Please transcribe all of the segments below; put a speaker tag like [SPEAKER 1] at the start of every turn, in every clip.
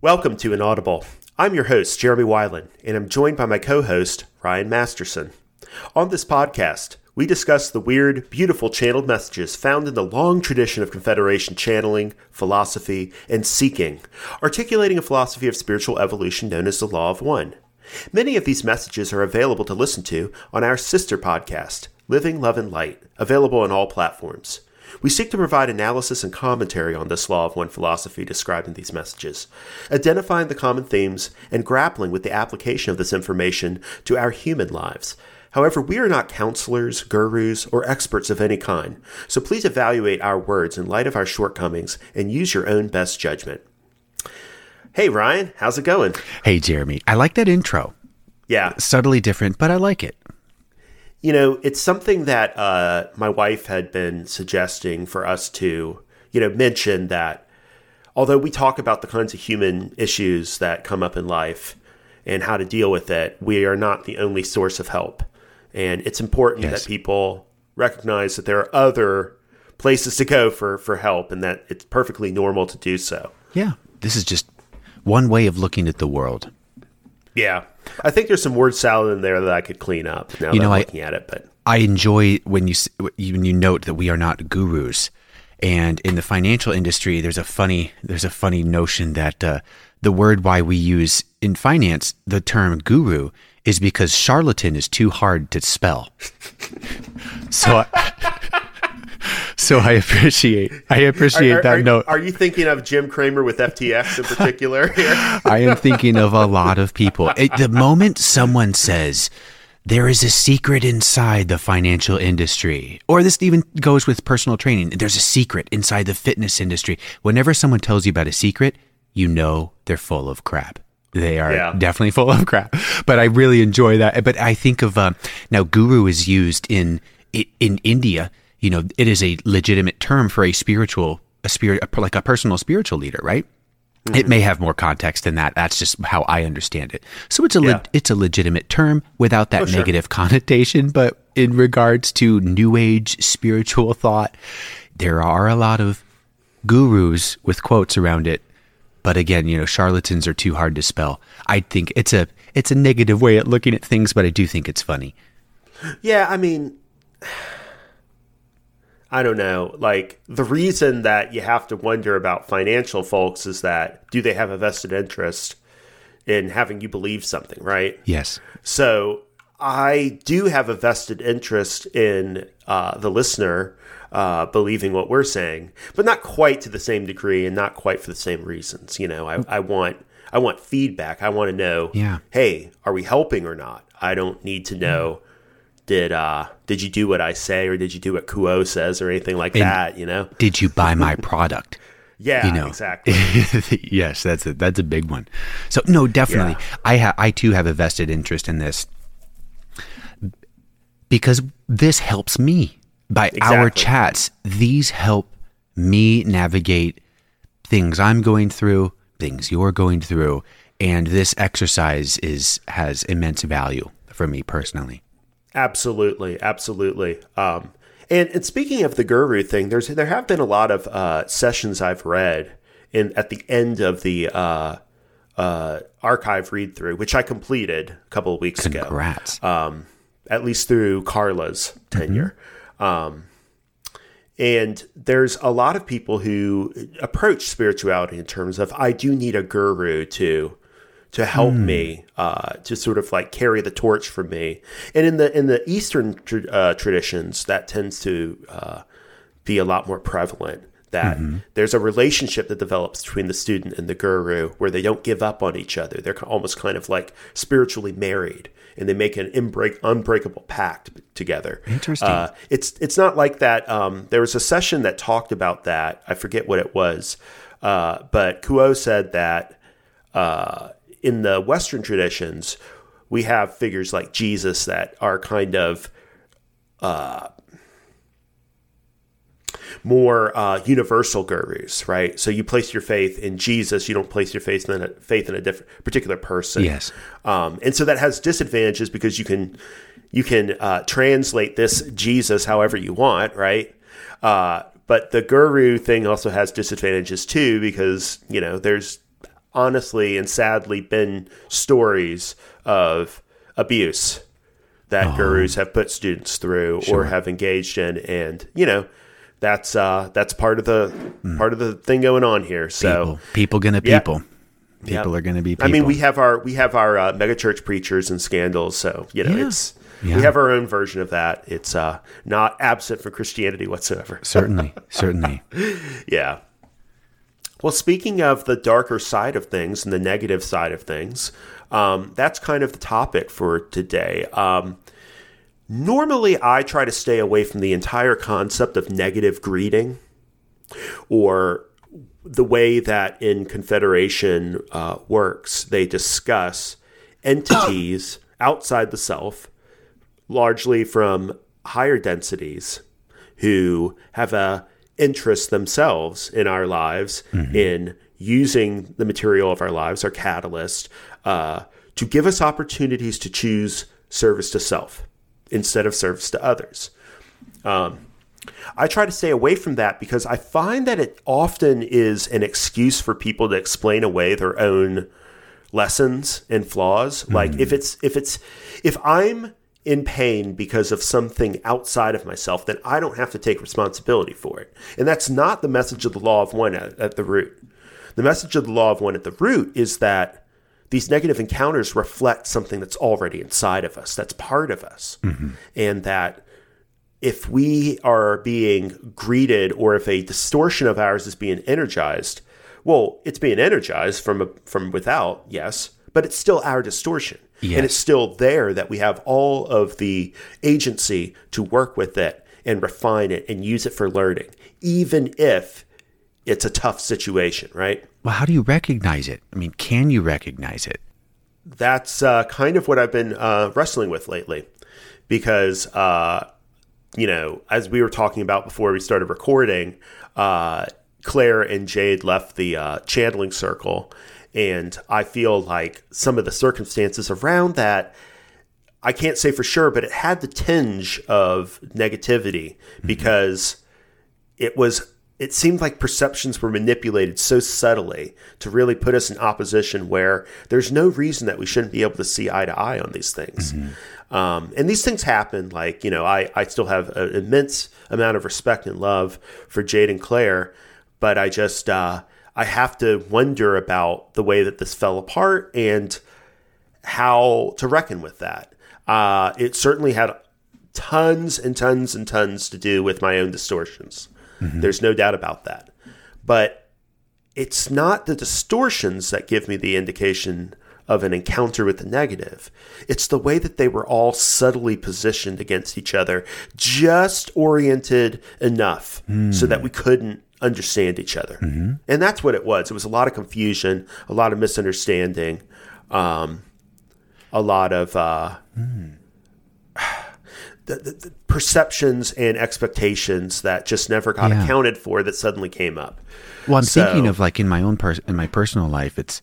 [SPEAKER 1] Welcome to Inaudible. I'm your host, Jeremy Weiland, and I'm joined by my co host, Ryan Masterson. On this podcast, we discuss the weird, beautiful channeled messages found in the long tradition of Confederation channeling, philosophy, and seeking, articulating a philosophy of spiritual evolution known as the Law of One. Many of these messages are available to listen to on our sister podcast, Living, Love, and Light, available on all platforms. We seek to provide analysis and commentary on this law of one philosophy described in these messages, identifying the common themes and grappling with the application of this information to our human lives. However, we are not counselors, gurus, or experts of any kind, so please evaluate our words in light of our shortcomings and use your own best judgment. Hey, Ryan, how's it going?
[SPEAKER 2] Hey, Jeremy. I like that intro.
[SPEAKER 1] Yeah.
[SPEAKER 2] Subtly different, but I like it.
[SPEAKER 1] You know, it's something that uh, my wife had been suggesting for us to, you know, mention that although we talk about the kinds of human issues that come up in life and how to deal with it, we are not the only source of help. And it's important
[SPEAKER 2] Yes.
[SPEAKER 1] that people recognize that there are other places to go for, for help and that it's perfectly normal to do so.
[SPEAKER 2] Yeah. This is just one way of looking at the world.
[SPEAKER 1] Yeah. I think there's some word salad in there that I could clean up now
[SPEAKER 2] You
[SPEAKER 1] that
[SPEAKER 2] know,
[SPEAKER 1] I'm
[SPEAKER 2] I-
[SPEAKER 1] looking at it, but
[SPEAKER 2] I enjoy when you when you note that we are not gurus, and in the financial industry, there's a funny there's a funny notion that uh, the word why we use in finance the term guru is because charlatan is too hard to spell. so, I, so I appreciate I appreciate
[SPEAKER 1] are,
[SPEAKER 2] that
[SPEAKER 1] are-
[SPEAKER 2] note.
[SPEAKER 1] Are you thinking of Jim Cramer with FTX in particular here?
[SPEAKER 2] I am thinking of a lot of people. It- the moment someone says there is a secret inside the financial industry, or this even goes with personal training, there's a secret inside the fitness industry. Whenever someone tells you about a secret, you know they're full of crap. They are
[SPEAKER 1] Yeah.
[SPEAKER 2] definitely full of crap. But I really enjoy that. But I think of um, now, guru is used in i- in India. You know, it is a legitimate term for a spiritual, a spirit, a, like a personal spiritual leader, right? It mm-hmm. may have more context than that. That's just how I understand it. So it's a le- it's a legitimate term without that
[SPEAKER 1] Oh, sure.
[SPEAKER 2] negative connotation. But in regards to New Age spiritual thought, there are a lot of gurus with quotes around it. But again, you know, charlatans are too hard to spell. I think it's a it's a negative way at looking at things, but I do think it's funny.
[SPEAKER 1] yeah, I mean, I don't know. Like, the reason that you have to wonder about financial folks is that do they have a vested interest in having you believe something, right?
[SPEAKER 2] Yes.
[SPEAKER 1] So I do have a vested interest in uh, the listener uh, believing what we're saying, but not quite to the same degree and not quite for the same reasons. You know, I, I want I want feedback. I want to know,
[SPEAKER 2] Yeah.
[SPEAKER 1] hey, are we helping or not? I don't need to know. Did uh did you do what I say or did you do what Q'uo says or anything like that? You know?
[SPEAKER 2] Did you buy my product?
[SPEAKER 1] Yeah,
[SPEAKER 2] you know
[SPEAKER 1] exactly.
[SPEAKER 2] yes that's a that's a big one so no definitely
[SPEAKER 1] Yeah.
[SPEAKER 2] i ha- i too have a vested interest in this because this helps me by our chats these help me navigate things i'm going through things you're going through and this exercise is has immense value for me personally
[SPEAKER 1] Absolutely, absolutely. Um, and and speaking of the guru thing, there's there have been a lot of uh, sessions I've read in at the end of the uh, uh, archive read through, which I completed a couple of weeks ago.
[SPEAKER 2] congrats
[SPEAKER 1] Um, at least through Carla's tenure. Um, and there's a lot of people who approach spirituality in terms of I do need a guru to to help me uh, to sort of like carry the torch for me. And in the in the Eastern tr- uh, traditions, that tends to uh, be a lot more prevalent. That there's a relationship that develops between the student and the guru where they don't give up on each other. They're almost kind of like spiritually married, and they make an unbreak, unbreakable pact together.
[SPEAKER 2] Interesting.
[SPEAKER 1] Uh, it's it's not like that. Um, there was a session that talked about that. I forget what it was, uh, but Q'uo said that uh, in the Western traditions, we have figures like Jesus that are kind of more uh, universal gurus, right? So you place your faith in Jesus. You don't place your faith in a, faith in a different particular person.
[SPEAKER 2] Yes.
[SPEAKER 1] Um, and so that has disadvantages because you can you can uh, translate this Jesus however you want, right? Uh, but the guru thing also has disadvantages too because you know there's honestly and sadly been stories of abuse that gurus have put students through or have engaged in, and you know that's uh, that's part of the part of the thing going on here. So
[SPEAKER 2] People, people gonna
[SPEAKER 1] Yeah.
[SPEAKER 2] people. People
[SPEAKER 1] Yeah.
[SPEAKER 2] are gonna be.
[SPEAKER 1] I mean, we have our we have our uh, megachurch preachers and scandals, so you know
[SPEAKER 2] Yeah.
[SPEAKER 1] it's
[SPEAKER 2] Yeah.
[SPEAKER 1] we have our own version of that. It's uh, not absent from Christianity whatsoever.
[SPEAKER 2] certainly, certainly.
[SPEAKER 1] Yeah. Well, speaking of the darker side of things and the negative side of things, um, that's kind of the topic for today. Um, normally, I try to stay away from the entire concept of negative greeting or the way that in Confederation uh, works, they discuss entities outside the self, largely from higher densities, who have a interest themselves in our lives mm-hmm. in using the material of our lives, our catalyst, uh, to give us opportunities to choose service to self instead of service to others. Um, I try to stay away from that because I find that it often is an excuse for people to explain away their own lessons and flaws. Like mm. if it's if it's if I'm in pain because of something outside of myself, then I don't have to take responsibility for it. And that's not the message of the law of one at, at the root. The message of the law of one at the root is that these negative encounters reflect something that's already inside of us, that's part of us. Mm-hmm. And that if we are being greeted or if a distortion of ours is being energized, well, it's being energized from a, from without, yes, but it's still our distortion.
[SPEAKER 2] Yes.
[SPEAKER 1] And it's still there that we have all of the agency to work with it and refine it and use it for learning, even if it's a tough situation, right?
[SPEAKER 2] Well, how do you recognize it? I mean, can you recognize it?
[SPEAKER 1] that's uh, kind of what I've been uh, wrestling with lately because, uh, you know, as we were talking about before we started recording, uh, Claire and Jade left the uh, channeling circle. And I feel like some of the circumstances around that, I can't say for sure, but it had the tinge of negativity because it was it seemed like perceptions were manipulated so subtly to really put us in opposition where there's no reason that we shouldn't be able to see eye to eye on these things. Um, and these things happen like you know I, I still have an immense amount of respect and love for jade and claire but i just uh, i have to wonder about the way that this fell apart and how to reckon with that uh, it certainly had tons and tons and tons to do with my own distortions there's no doubt about that. But it's not the distortions that give me the indication of an encounter with the negative. It's the way that they were all subtly positioned against each other, just oriented enough so that we couldn't understand each other. And that's what it was. It was a lot of confusion, a lot of misunderstanding, um, a lot of. Uh, the, the, the perceptions and expectations that just never got
[SPEAKER 2] Yeah.
[SPEAKER 1] accounted for that suddenly came up.
[SPEAKER 2] Well, I'm
[SPEAKER 1] So-
[SPEAKER 2] thinking of like in my own pers- in my personal life, it's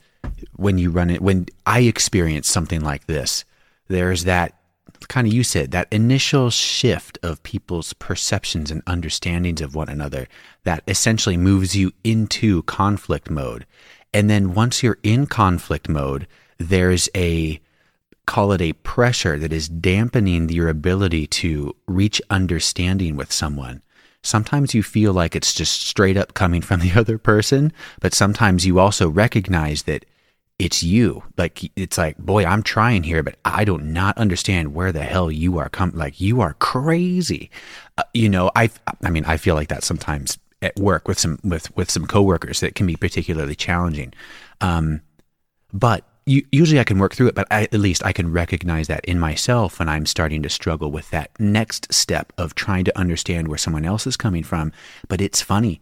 [SPEAKER 2] when you run it when I experience something like this. There's that kind of you said that initial shift of people's perceptions and understandings of one another that essentially moves you into conflict mode, and then once you're in conflict mode, there's a call it a pressure that is dampening your ability to reach understanding with someone. Sometimes you feel like it's just straight up coming from the other person, but sometimes you also recognize that it's you. Like it's like, boy, I'm trying here, but I do not understand where the hell you are coming. Like you are crazy. Uh, you know, I I mean, I feel like that sometimes at work with some with with some coworkers that can be particularly challenging. Um, but you, usually I can work through it, but I, at least I can recognize that in myself when I'm starting to struggle with that next step of trying to understand where someone else is coming from. But it's funny.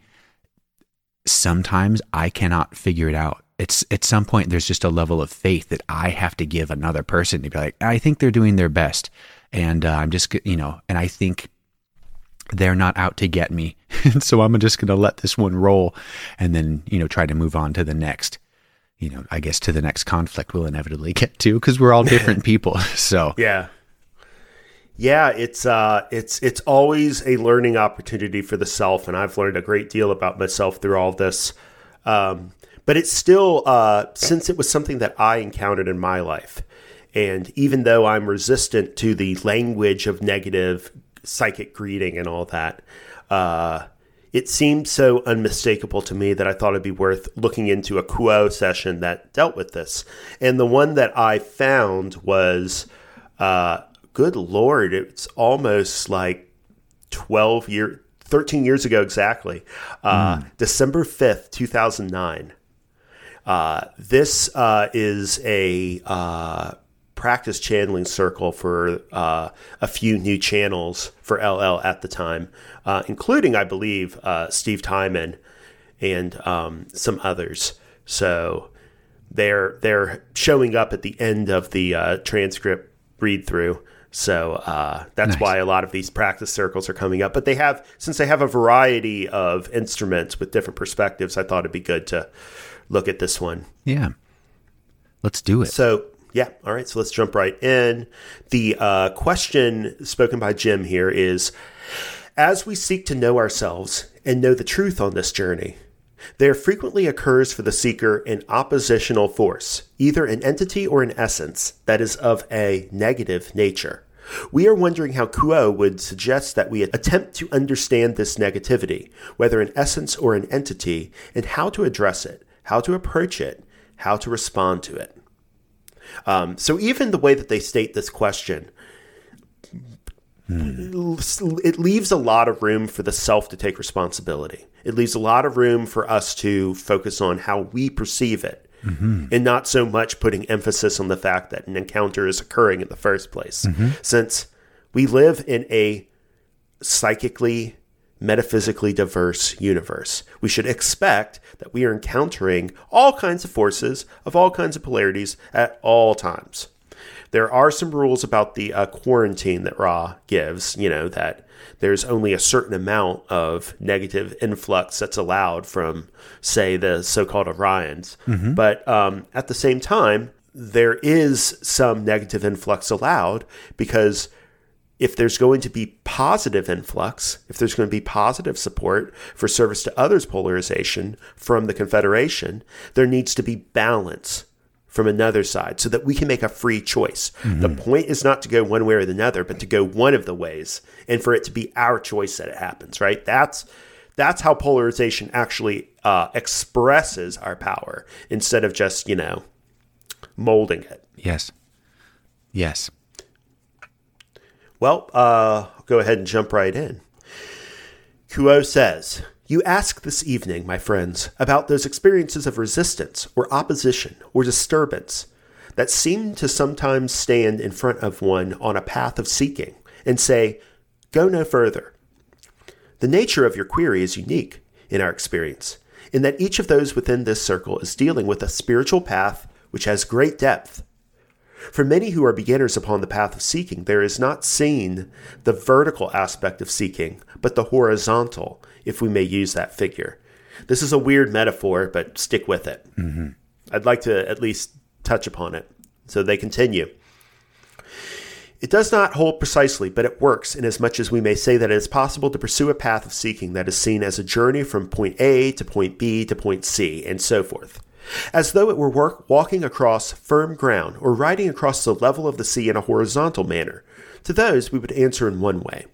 [SPEAKER 2] Sometimes I cannot figure it out. It's at some point there's just a level of faith that I have to give another person to be like, I think they're doing their best, and uh, I'm just you know, and I think they're not out to get me, so I'm just going to let this one roll, and then you know try to move on to the next you know, I guess to the next conflict we'll inevitably get to because we're all different people. So
[SPEAKER 1] Yeah. Yeah, it's uh it's it's always a learning opportunity for the self and I've learned a great deal about myself through all this. Um but it's still uh, since it was something that I encountered in my life, and even though I'm resistant to the language of negative psychic greeting and all that, uh, it seemed so unmistakable to me that I thought it'd be worth looking into a Q'uo session that dealt with this. And the one that I found was, uh, good lord, it's almost like 12 years, 13 years ago exactly, uh, mm. December 5th, 2009. Uh, this uh, is a uh, practice channeling circle for uh, a few new channels for LL at the time, uh, including, I believe, uh, Steve Tyman and um, some others. So they're they're showing up at the end of the uh, transcript read through. So uh, that's nice. why a lot of these practice circles are coming up. But they have, since they have a variety of instruments with different perspectives, I thought it'd be good to look at this one.
[SPEAKER 2] Yeah. Let's do it.
[SPEAKER 1] So yeah. All right. So let's jump right in. The uh, question spoken by Jim here is As we seek to know ourselves and know the truth on this journey, there frequently occurs for the seeker an oppositional force, either an entity or an essence that is of a negative nature. We are wondering how Q'uo would suggest that we attempt to understand this negativity, whether an essence or an entity, and how to address it, how to approach it, how to respond to it. Um, so even the way that they state this question, hmm. it leaves a lot of room for the self to take responsibility. It leaves a lot of room for us to focus on how we perceive it. Mm-hmm. And not so much putting emphasis on the fact that an encounter is occurring in the first place. Mm-hmm. Since we live in a psychically metaphysically diverse universe. We should expect that we are encountering all kinds of forces of all kinds of polarities at all times. There are some rules about the uh, quarantine that Ra gives, you know, that there's only a certain amount of negative influx that's allowed from, say, the so called Orions. Mm-hmm. But um, at the same time, there is some negative influx allowed because if there's going to be positive influx, if there's going to be positive support for service to others polarization from the Confederation, there needs to be balance from another side so that we can make a free choice. Mm-hmm. The point is not to go one way or the other, but to go one of the ways and for it to be our choice that it happens, right? That's that's how polarization actually uh, expresses our power instead of just, you know, molding it.
[SPEAKER 2] Yes. Yes.
[SPEAKER 1] Well, uh, I'll go ahead and jump right in. Q'uo says, You ask this evening, my friends, about those experiences of resistance or opposition or disturbance that seem to sometimes stand in front of one on a path of seeking and say, Go no further. The nature of your query is unique in our experience, in that each of those within this circle is dealing with a spiritual path which has great depth for many who are beginners upon the path of seeking, there is not seen the vertical aspect of seeking, but the horizontal, if we may use that figure. This is a weird metaphor, but stick with it. Mm-hmm. I'd like to at least touch upon it. So they continue. It does not hold precisely, but it works inasmuch as we may say that it is possible to pursue a path of seeking that is seen as a journey from point A to point B to point C, and so forth as though it were work walking across firm ground or riding across the level of the sea in a horizontal manner. To those we would answer in one way.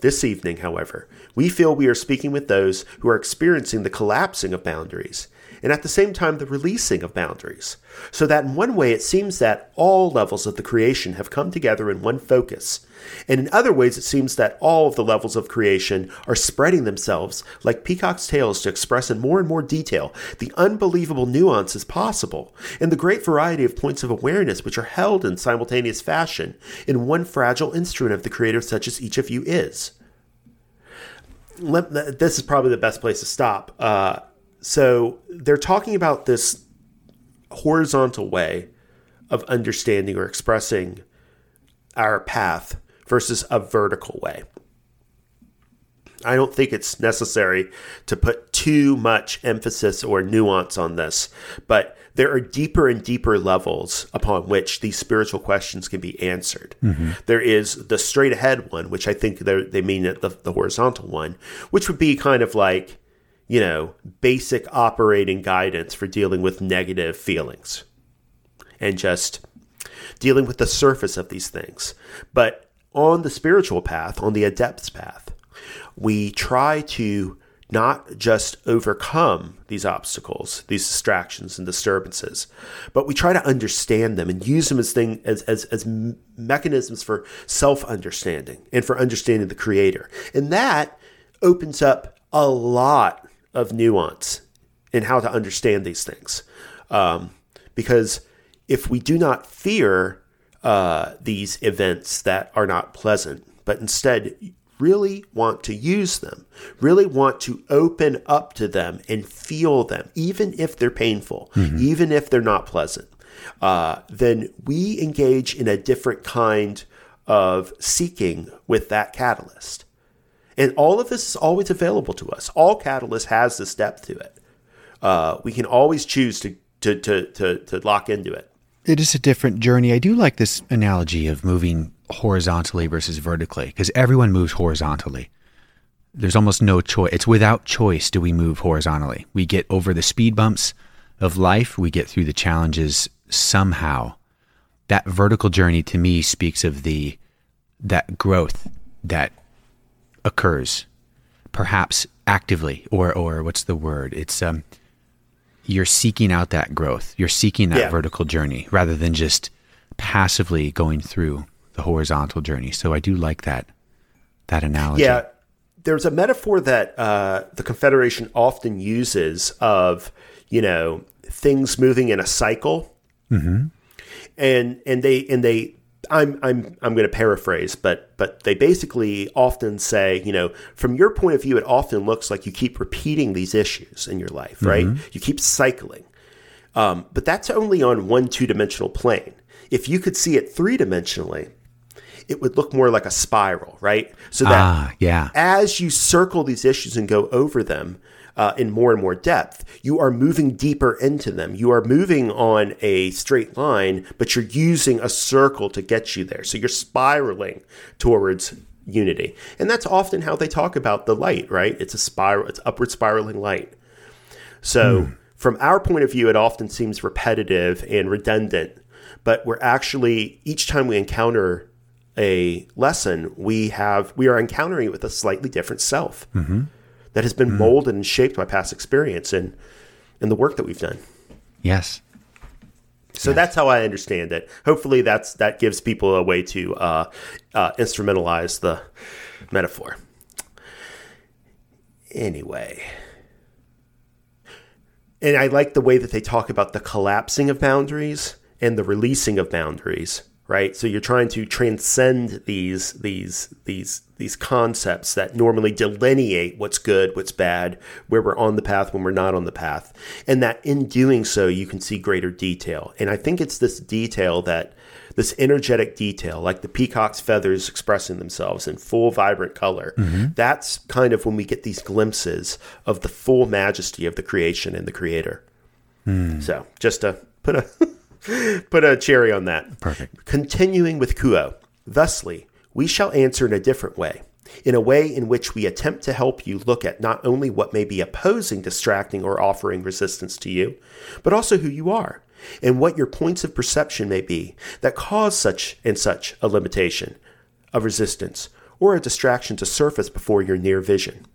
[SPEAKER 1] This evening, however, we feel we are speaking with those who are experiencing the collapsing of boundaries and at the same time the releasing of boundaries. So that in one way it seems that all levels of the creation have come together in one focus, and in other ways it seems that all of the levels of creation are spreading themselves like peacock's tails to express in more and more detail the unbelievable nuances possible and the great variety of points of awareness which are held in simultaneous fashion in one fragile instrument of the creator such as each of you is. This is probably the best place to stop. Uh, so they're talking about this horizontal way of understanding or expressing our path versus a vertical way. I don't think it's necessary to put too much emphasis or nuance on this, but there are deeper and deeper levels upon which these spiritual questions can be answered. Mm-hmm. There is the straight ahead one, which I think they mean the, the horizontal one, which would be kind of like you know, basic operating guidance for dealing with negative feelings and just dealing with the surface of these things. But on the spiritual path, on the adept's path, we try to not just overcome these obstacles, these distractions and disturbances, but we try to understand them and use them as thing as as, as mechanisms for self-understanding and for understanding the creator. And that opens up a lot of nuance in how to understand these things. Um, because if we do not fear uh, these events that are not pleasant, but instead really want to use them, really want to open up to them and feel them, even if they're painful, mm-hmm. even if they're not pleasant, uh, then we engage in a different kind of seeking with that catalyst. And all of this is always available to us. All catalyst has this depth to it. Uh, we can always choose to, to, to, to, to lock into it.
[SPEAKER 2] It is a different journey. I do like this analogy of moving horizontally versus vertically because everyone moves horizontally. There's almost no choice. It's without choice do we move horizontally. We get over the speed bumps of life, we get through the challenges somehow. That vertical journey to me speaks of the that growth that occurs perhaps actively or or what's the word? It's um you're seeking out that growth. You're seeking that yeah. vertical journey rather than just passively going through the horizontal journey. So I do like that that analogy.
[SPEAKER 1] Yeah, there's a metaphor that uh, the Confederation often uses of you know things moving in a cycle, mm-hmm. and and they and they I'm I'm I'm going to paraphrase, but but they basically often say, you know, from your point of view, it often looks like you keep repeating these issues in your life, right? Mm-hmm. You keep cycling, um, but that's only on one two dimensional plane. If you could see it three dimensionally, it would look more like a spiral, right?
[SPEAKER 2] So that ah, yeah.
[SPEAKER 1] as you circle these issues and go over them, uh, in more and more depth, you are moving deeper into them. You are moving on a straight line, but you're using a circle to get you there. So you're spiraling towards unity. And that's often how they talk about the light, right? It's a spiral, it's upward spiraling light. So hmm. from our point of view, it often seems repetitive and redundant, but we're actually, each time we encounter a lesson, we have, we are encountering it with a slightly different self. Mm-hmm that has been mm. molded and shaped by past experience and and the work that we've done.
[SPEAKER 2] Yes.
[SPEAKER 1] So yes. that's how I understand it. Hopefully, that's that gives people a way to uh, uh, instrumentalize the metaphor. Anyway, and I like the way that they talk about the collapsing of boundaries and the releasing of boundaries right? So you're trying to transcend these these these these concepts that normally delineate what's good, what's bad, where we're on the path, when we're not on the path, and that in doing so you can see greater detail. And I think it's this detail that this energetic detail, like the peacock's feathers expressing themselves in full vibrant color. Mm-hmm. That's kind of when we get these glimpses of the full majesty of the creation and the creator. Mm. So just to put a Put a cherry on that.
[SPEAKER 2] Perfect.
[SPEAKER 1] Continuing with Q'uo. Thusly, we shall answer in a different way, in a way in which we attempt to help you look at not only what may be opposing, distracting, or offering resistance to you, but also who you are, and what your points of perception may be that cause such and such a limitation of resistance or a distraction to surface before your near vision.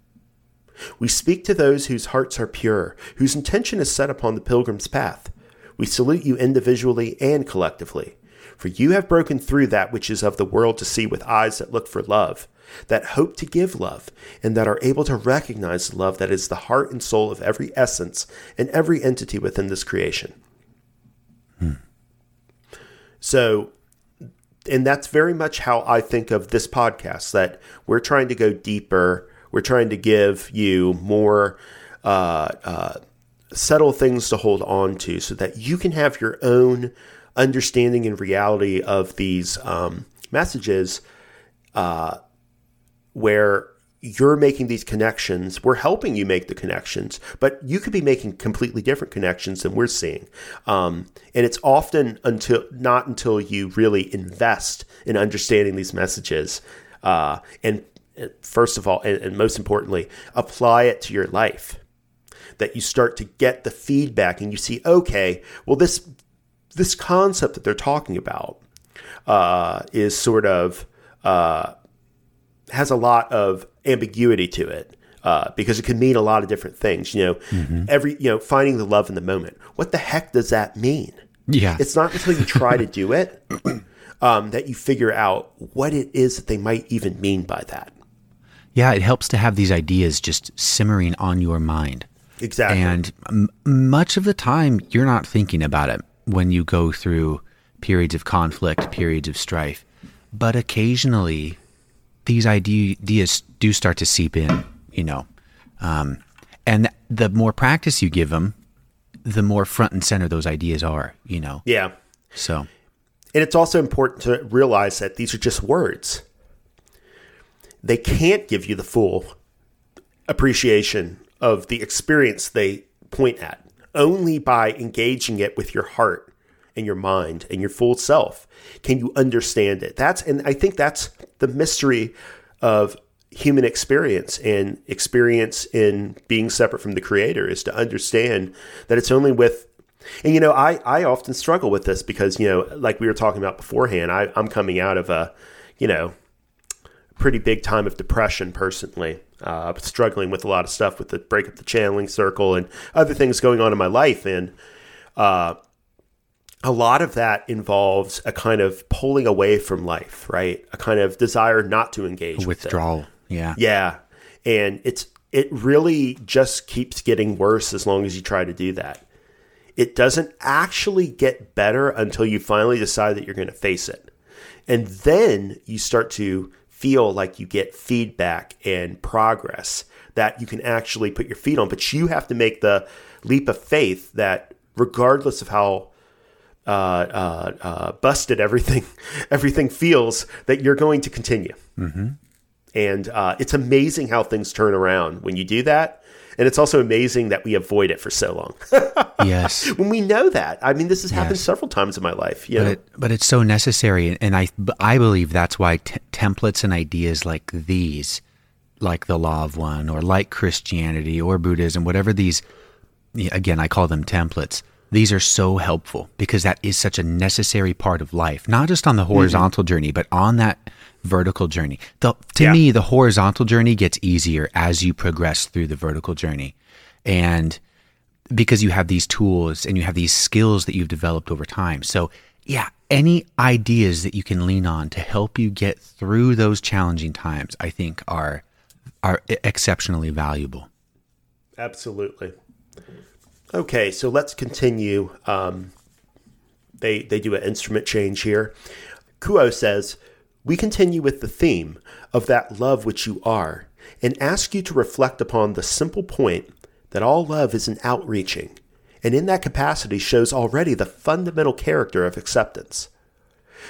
[SPEAKER 1] We speak to those whose hearts are pure, whose intention is set upon the pilgrim's path, we salute you individually and collectively, for you have broken through that which is of the world to see with eyes that look for love, that hope to give love, and that are able to recognize the love that is the heart and soul of every essence and every entity within this creation. Hmm. So, and that's very much how I think of this podcast that we're trying to go deeper. We're trying to give you more uh, uh, subtle things to hold on to so that you can have your own understanding and reality of these um, messages uh, where you're making these connections. We're helping you make the connections, but you could be making completely different connections than we're seeing. Um, and it's often until not until you really invest in understanding these messages uh, and uh, first of all, and, and most importantly, apply it to your life that you start to get the feedback and you see, okay, well, this this concept that they're talking about uh, is sort of uh, has a lot of ambiguity to it. Uh, because it can mean a lot of different things, you know. Mm-hmm. Every you know, finding the love in the moment. What the heck does that mean?
[SPEAKER 2] Yeah,
[SPEAKER 1] it's not until you try to do it um, that you figure out what it is that they might even mean by that.
[SPEAKER 2] Yeah, it helps to have these ideas just simmering on your mind.
[SPEAKER 1] Exactly.
[SPEAKER 2] And m- much of the time, you're not thinking about it when you go through periods of conflict, periods of strife. But occasionally, these ideas do start to seep in, you know. Um, and the more practice you give them, the more front and center those ideas are, you know.
[SPEAKER 1] Yeah.
[SPEAKER 2] So.
[SPEAKER 1] And it's also important to realize that these are just words. They can't give you the full appreciation of the experience they point at. Only by engaging it with your heart and your mind and your full self can you understand it. That's and I think that's the mystery of human experience and experience in being separate from the creator is to understand that it's only with and you know I, I often struggle with this because you know like we were talking about beforehand I, i'm coming out of a you know pretty big time of depression personally uh, struggling with a lot of stuff with the break up the channeling circle and other things going on in my life and uh, a lot of that involves a kind of pulling away from life right a kind of desire not to engage
[SPEAKER 2] withdrawal yeah.
[SPEAKER 1] Yeah. And it's it really just keeps getting worse as long as you try to do that. It doesn't actually get better until you finally decide that you're going to face it. And then you start to feel like you get feedback and progress that you can actually put your feet on. But you have to make the leap of faith that regardless of how uh, uh, uh, busted everything everything feels, that you're going to continue.
[SPEAKER 2] Mm-hmm.
[SPEAKER 1] And uh, it's amazing how things turn around when you do that. And it's also amazing that we avoid it for so long.
[SPEAKER 2] yes.
[SPEAKER 1] When we know that. I mean, this has happened yes. several times in my life. You
[SPEAKER 2] but. It, but it's so necessary. And I, I believe that's why t- templates and ideas like these, like the Law of One or like Christianity or Buddhism, whatever these, again, I call them templates. These are so helpful because that is such a necessary part of life, not just on the mm-hmm. horizontal mm-hmm. journey, but on that vertical journey. The, to yeah. me, the horizontal journey gets easier as you progress through the vertical journey. And because you have these tools and you have these skills that you've developed over time. So, yeah, any ideas that you can lean on to help you get through those challenging times, I think are are exceptionally valuable.
[SPEAKER 1] Absolutely. Okay, so let's continue. Um, they they do an instrument change here. Q'uo says, we continue with the theme of that love which you are and ask you to reflect upon the simple point that all love is an outreaching, and in that capacity shows already the fundamental character of acceptance.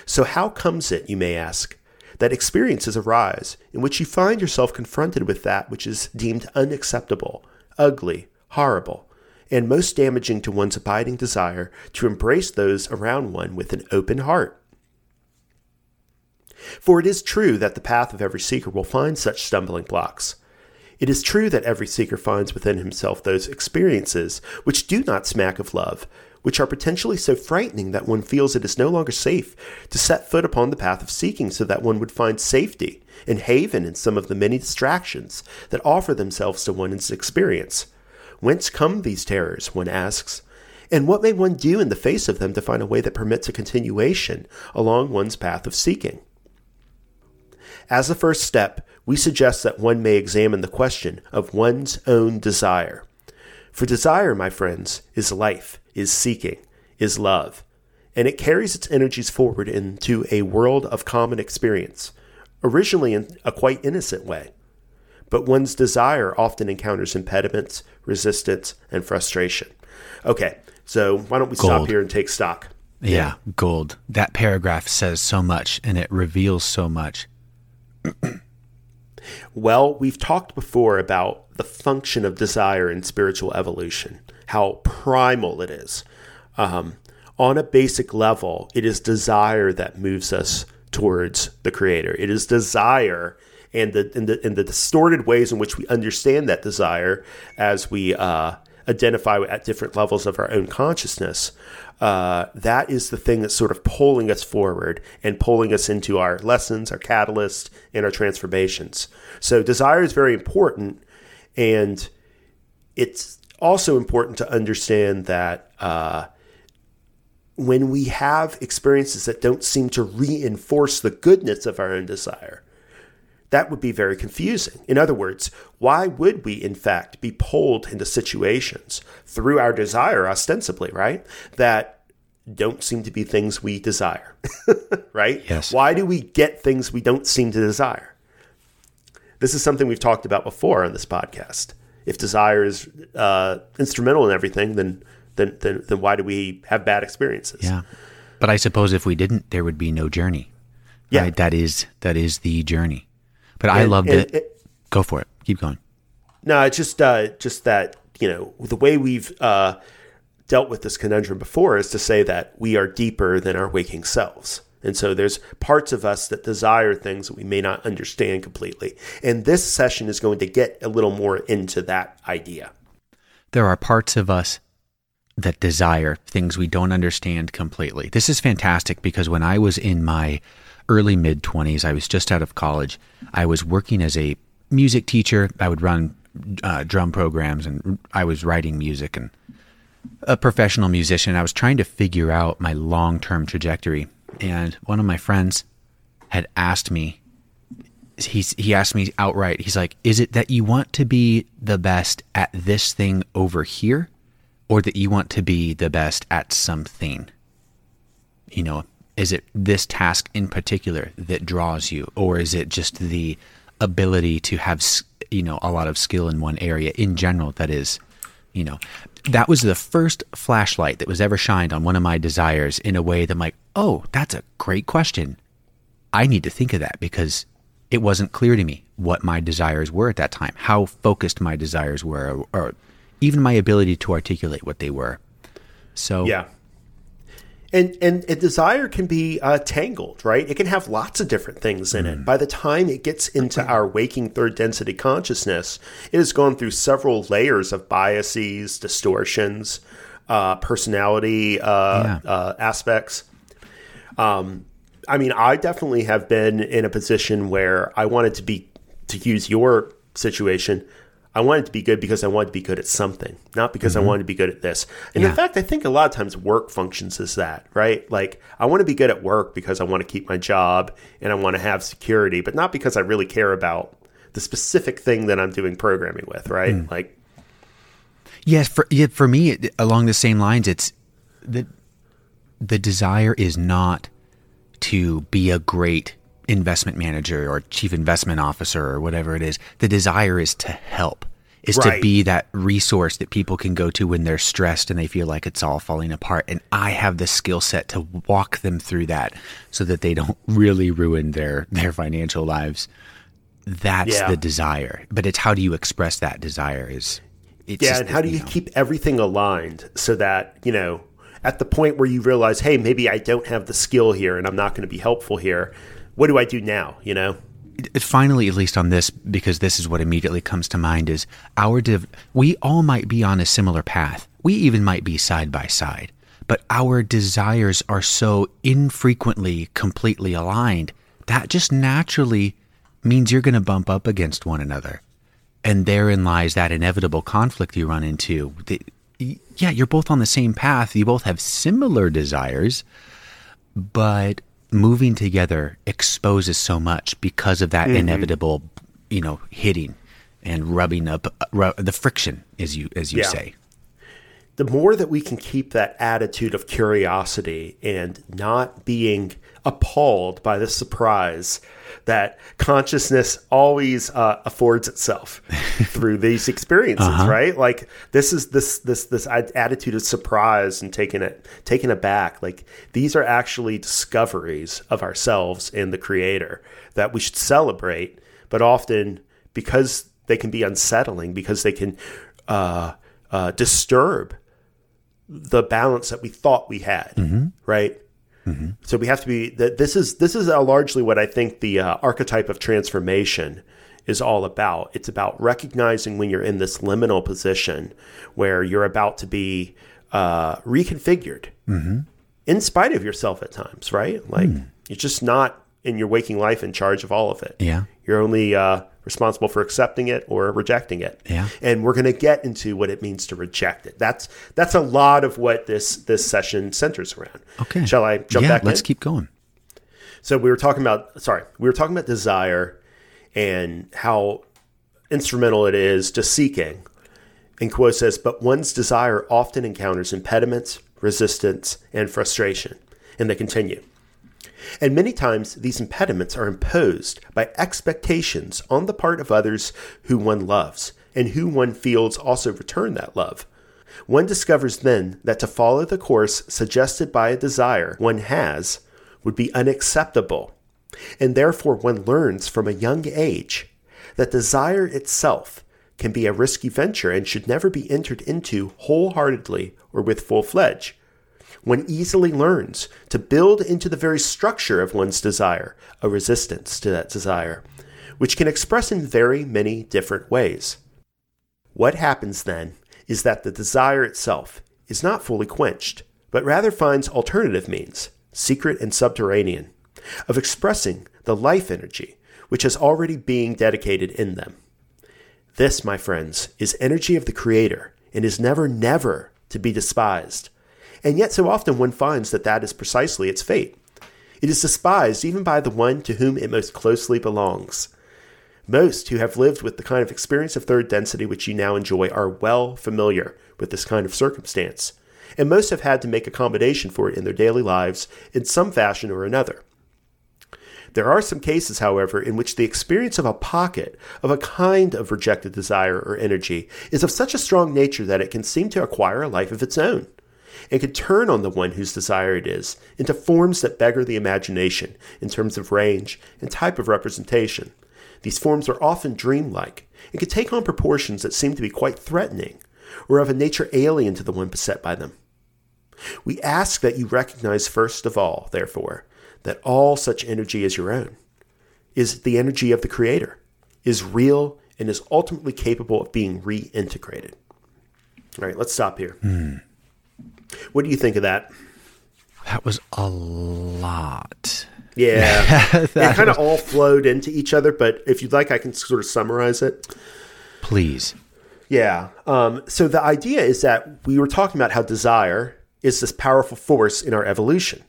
[SPEAKER 1] So, how comes it, you may ask, that experiences arise in which you find yourself confronted with that which is deemed unacceptable, ugly, horrible, and most damaging to one's abiding desire to embrace those around one with an open heart? For it is true that the path of every seeker will find such stumbling blocks. It is true that every seeker finds within himself those experiences which do not smack of love, which are potentially so frightening that one feels it is no longer safe to set foot upon the path of seeking so that one would find safety and haven in some of the many distractions that offer themselves to one's experience. Whence come these terrors, one asks, and what may one do in the face of them to find a way that permits a continuation along one's path of seeking? As a first step, we suggest that one may examine the question of one's own desire. For desire, my friends, is life, is seeking, is love, and it carries its energies forward into a world of common experience, originally in a quite innocent way. But one's desire often encounters impediments, resistance, and frustration. Okay, so why don't we gold. stop here and take stock?
[SPEAKER 2] Yeah, yeah, gold. That paragraph says so much and it reveals so much.
[SPEAKER 1] well, we've talked before about the function of desire in spiritual evolution, how primal it is. Um, on a basic level, it is desire that moves us towards the Creator. It is desire and the, and the, and the distorted ways in which we understand that desire as we uh, identify at different levels of our own consciousness, uh, that is the thing that's sort of pulling us forward and pulling us into our lessons, our catalyst, and our transformations. So desire is very important, and it's also important to understand that uh, when we have experiences that don't seem to reinforce the goodness of our own desire, that would be very confusing. In other words, why would we, in fact, be pulled into situations through our desire, ostensibly, right? That don't seem to be things we desire, right?
[SPEAKER 2] Yes.
[SPEAKER 1] Why do we get things we don't seem to desire? This is something we've talked about before on this podcast. If desire is uh, instrumental in everything, then, then then then why do we have bad experiences?
[SPEAKER 2] Yeah. But I suppose if we didn't, there would be no journey.
[SPEAKER 1] Yeah.
[SPEAKER 2] Right? That is that is the journey. But I
[SPEAKER 1] And-
[SPEAKER 2] loved
[SPEAKER 1] and
[SPEAKER 2] it. Go for it. Keep going.
[SPEAKER 1] No, it's just uh, just that you know the way we've uh, dealt with this conundrum before is to say that we are deeper than our waking selves, and so there's parts of us that desire things that we may not understand completely. And this session is going to get a little more into that idea.
[SPEAKER 2] There are parts of us that desire things we don't understand completely. This is fantastic because when I was in my early mid 20s, I was just out of college. I was working as a music teacher. I would run uh, drum programs and I was writing music and a professional musician. I was trying to figure out my long term trajectory. And one of my friends had asked me, he's, he asked me outright, he's like, Is it that you want to be the best at this thing over here, or that you want to be the best at something? You know, is it this task in particular that draws you, or is it just the ability to have, you know, a lot of skill in one area in general that is, you know, that was the first flashlight that was ever shined on one of my desires in a way that I'm like, oh, that's a great question. I need to think of that because it wasn't clear to me what my desires were at that time, how focused my desires were, or, or even my ability to articulate what they were. So,
[SPEAKER 1] Yeah. And, and a desire can be uh, tangled, right? It can have lots of different things in it. By the time it gets into our waking third density consciousness, it has gone through several layers of biases, distortions, uh, personality uh,
[SPEAKER 2] Yeah.
[SPEAKER 1] uh, aspects. Um, I mean, I definitely have been in a position where I wanted to be, to use your situation, I wanted to be good because I wanted to be good at something, not because I mm-hmm. wanted to be good at this. And in fact, I think a lot of times work functions as that, right? Like, I want to be good at work because I want to keep my job and I want to have security, but not because I really care about the specific thing that I'm doing programming with, right? Mm. Like,
[SPEAKER 2] Yes, for yeah, for me it, along the same lines, it's the the desire is not to be a great investment manager or chief investment officer or whatever it is. The desire is to help, is to be that resource that people can go to when they're stressed and they feel like it's all falling apart. And I have the skill set to walk them through that so that they don't really ruin their their financial lives. That's
[SPEAKER 1] Yeah.
[SPEAKER 2] the desire. But it's how do you express that desire is it's
[SPEAKER 1] yeah,
[SPEAKER 2] just-
[SPEAKER 1] and how do you
[SPEAKER 2] know.
[SPEAKER 1] keep everything aligned so that, you know, at the point where you realize, hey, maybe I don't have the skill here and I'm not going to be helpful here, what do I do now, you know?
[SPEAKER 2] finally, at least on this, because this is what immediately comes to mind, is our div- we all might be on a similar path. We even might be side by side, but our desires are so infrequently completely aligned that just naturally means you're going to bump up against one another. And therein lies that inevitable conflict you run into. Yeah, you're both on the same path. You both have similar desires, but moving together exposes so much because of that inevitable, you know, hitting and rubbing up uh, ru- the friction, as you as you
[SPEAKER 1] Yeah.
[SPEAKER 2] say.
[SPEAKER 1] the more that we can keep that attitude of curiosity and not being appalled by the surprise that consciousness always uh, affords itself through these experiences, right? Like this is this this this attitude of surprise and taking it taken aback. Like these are actually discoveries of ourselves and the Creator that we should celebrate, but often because they can be unsettling, because they can uh, uh, disturb the balance that we thought we had, right? So we have to be that this is this is largely what I think the uh, archetype of transformation is all about. It's about recognizing when you're in this liminal position where you're about to be uh, reconfigured in spite of yourself at times, right? Like you're just not in your waking life in charge of all of it.
[SPEAKER 2] Yeah.
[SPEAKER 1] You're only uh, responsible for accepting it or rejecting it.
[SPEAKER 2] Yeah.
[SPEAKER 1] And we're going to get into what it means to reject it. That's that's a lot of what this this session centers around.
[SPEAKER 2] Okay.
[SPEAKER 1] Shall I jump
[SPEAKER 2] yeah,
[SPEAKER 1] back
[SPEAKER 2] let's
[SPEAKER 1] in?
[SPEAKER 2] keep going.
[SPEAKER 1] So we were talking about sorry, we were talking about desire and how instrumental it is to seeking. And Q'uo says, but one's desire often encounters impediments, resistance, and frustration. And they continue. And many times these impediments are imposed by expectations on the part of others who one loves and who one feels also return that love. One discovers then that to follow the course suggested by a desire one has would be unacceptable. And therefore one learns from a young age that desire itself can be a risky venture and should never be entered into wholeheartedly or with full fledged one easily learns to build into the very structure of one's desire a resistance to that desire, which can express in very many different ways. What happens then is that the desire itself is not fully quenched, but rather finds alternative means, secret and subterranean, of expressing the life energy which is already being dedicated in them. This, my friends, is energy of the Creator and is never, never to be despised. And yet, so often one finds that that is precisely its fate. It is despised even by the one to whom it most closely belongs. Most who have lived with the kind of experience of third density which you now enjoy are well familiar with this kind of circumstance, and most have had to make accommodation for it in their daily lives in some fashion or another. There are some cases, however, in which the experience of a pocket of a kind of rejected desire or energy is of such a strong nature that it can seem to acquire a life of its own, and can turn on the one whose desire it is into forms that beggar the imagination in terms of range and type of representation. These forms are often dreamlike and can take on proportions that seem to be quite threatening or of a nature alien to the one beset by them. We ask that you recognize first of all, therefore, that all such energy is your own, is the energy of the Creator, is real, and is ultimately capable of being reintegrated. All right, let's stop here. Hmm. What do you think of that?
[SPEAKER 2] That was a lot.
[SPEAKER 1] Yeah, it kind of all flowed into each other, but if you'd like, I can sort of summarize it.
[SPEAKER 2] Please.
[SPEAKER 1] Yeah. Um, so the idea is that we were talking about how desire is this powerful force in our evolution,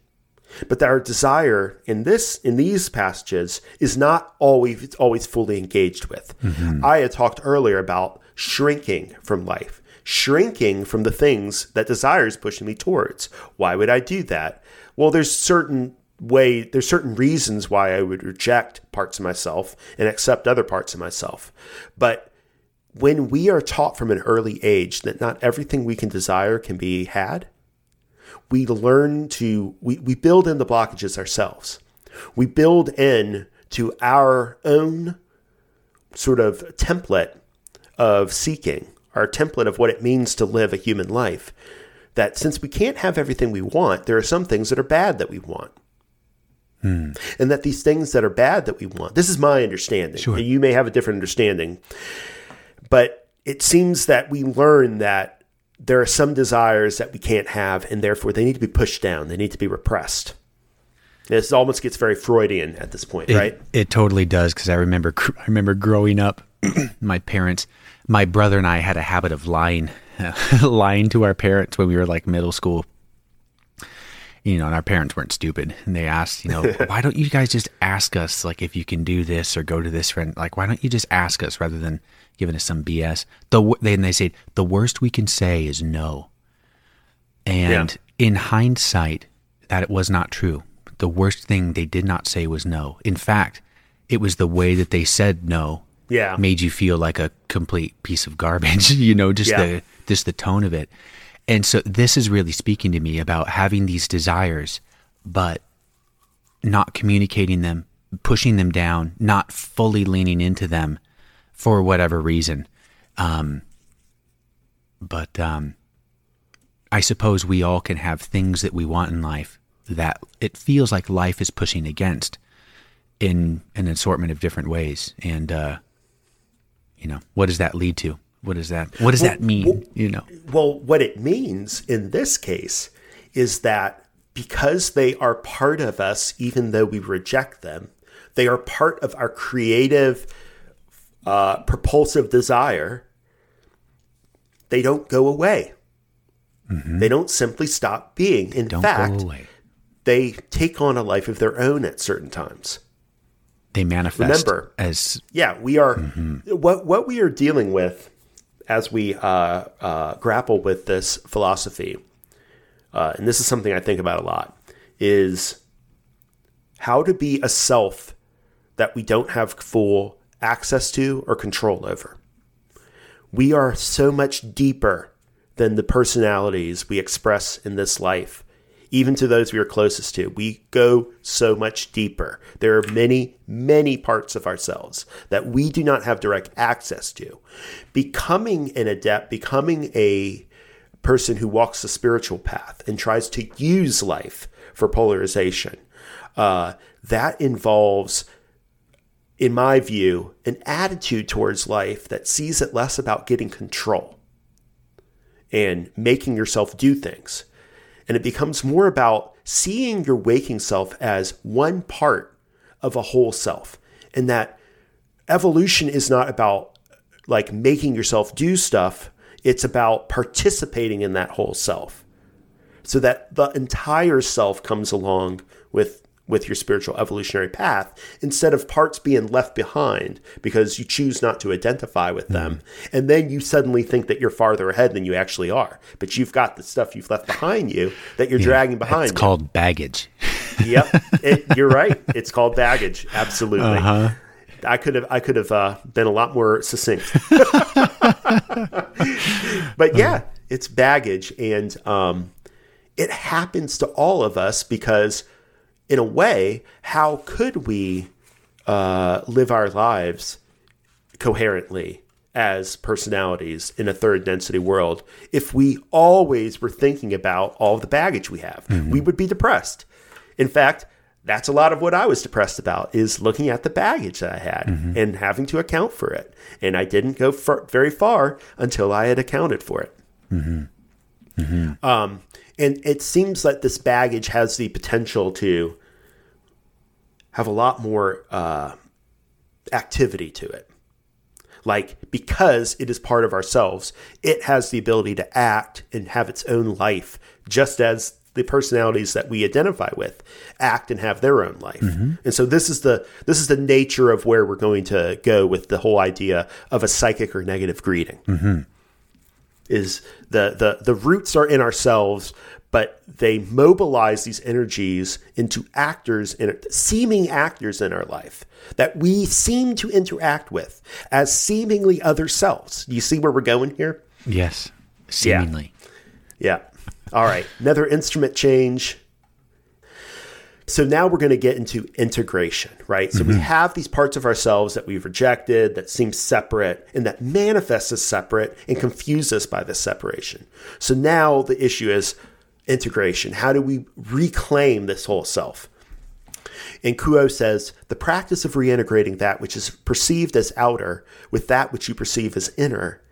[SPEAKER 1] but that our desire in this in these passages is not always always fully engaged with. I had talked earlier about shrinking from life, shrinking from the things that desire is pushing me towards. Why would I do that? Well, there's certain way there's certain reasons why I would reject parts of myself and accept other parts of myself. But when we are taught from an early age that not everything we can desire can be had, we learn to, we, we build in the blockages ourselves. We build in to our own sort of template of seeking, our template of what it means to live a human life. That since we can't have everything we want, there are some things that are bad that we want. Hmm. And that these things that are bad that we want, this is my understanding.
[SPEAKER 2] Sure.
[SPEAKER 1] You may have a different understanding. But it seems that we learn that there are some desires that we can't have, and therefore they need to be pushed down. They need to be repressed. This almost gets very Freudian at this point,
[SPEAKER 2] It,
[SPEAKER 1] right?
[SPEAKER 2] It totally does because I remember I remember growing up, my parents, my brother and I had a habit of lying, lying to our parents when we were like middle school. You know, and our parents weren't stupid, and they asked, you know, why don't you guys just ask us like if you can do this or go to this friend? Like, why don't you just ask us rather than giving us some BS? The then they said the worst we can say is no. And in hindsight, that it was not true. The worst thing they did not say was no. In fact, it was the way that they said no
[SPEAKER 1] Yeah.
[SPEAKER 2] made you feel like a complete piece of garbage, you know, just
[SPEAKER 1] Yeah.
[SPEAKER 2] the just the tone of it. And so this is really speaking to me about having these desires but not communicating them, pushing them down, not fully leaning into them for whatever reason. Um but um I suppose we all can have things that we want in life that it feels like life is pushing against in an assortment of different ways. And uh, You know, what does that lead to? What does that what does that mean?
[SPEAKER 1] well-
[SPEAKER 2] you know.
[SPEAKER 1] Well, what it means in this case is that because they are part of us, even though we reject them, they are part of our creative, uh, propulsive desire. They don't go away. They don't simply stop being. In
[SPEAKER 2] Mm-hmm. Don't
[SPEAKER 1] fact, they take on a life of their own at certain times.
[SPEAKER 2] They manifest
[SPEAKER 1] Remember-
[SPEAKER 2] as
[SPEAKER 1] Yeah, we are
[SPEAKER 2] Mm-hmm.
[SPEAKER 1] what what we are dealing with as we uh, uh, grapple with this philosophy, uh, and this is something I think about a lot, is how to be a self that we don't have full access to or control over. We are so much deeper than the personalities we express in this life, even to those we are closest to. We go so much deeper. There are many, many parts of ourselves that we do not have direct access to. Becoming an adept, becoming a person who walks the spiritual path and tries to use life for polarization, uh, that involves in my view, an attitude towards life that sees it less about getting control and making yourself do things. And it becomes more about seeing your waking self as one part of a whole self. And that evolution is not about like making yourself do stuff, it's about participating in that whole self. So that the entire self comes along with with your spiritual evolutionary path instead of parts being left behind because you choose not to identify with them. And then you suddenly think that you're farther ahead than you actually are. But you've got the stuff you've left behind you that you're dragging behind
[SPEAKER 2] it's
[SPEAKER 1] you.
[SPEAKER 2] called baggage.
[SPEAKER 1] yep. It, you're right. It's called baggage. Absolutely.
[SPEAKER 2] Uh-huh.
[SPEAKER 1] I could have I could have uh, been a lot more succinct, but yeah, it's baggage, and um, it happens to all of us because, in a way, how could we uh, live our lives coherently as personalities in a third density world if we always were thinking about all the baggage we have? We would be depressed. In fact, that's a lot of what I was depressed about is looking at the baggage that I had and having to account for it. And I didn't go far, very far until I had accounted for it. Um, and it seems that this baggage has the potential to have a lot more uh, activity to it. Like, because it is part of ourselves, it has the ability to act and have its own life, just as the personalities that we identify with act and have their own life. And so this is the this is the nature of where we're going to go with the whole idea of a psychic or negative greeting is the, the the roots are in ourselves but they mobilize these energies into actors in seeming actors in our life that we seem to interact with as seemingly other selves. You see where we're going here?
[SPEAKER 2] Yes, seemingly.
[SPEAKER 1] yeah. All right. Another instrument change so now we're going to get into integration, right? So we mm-hmm. have these parts of ourselves that we've rejected that seem separate and that manifest as separate and confuse us by this separation. So now the issue is integration. How do we reclaim this whole self? And Q'uo says the practice of reintegrating that which is perceived as outer with that which you perceive as inner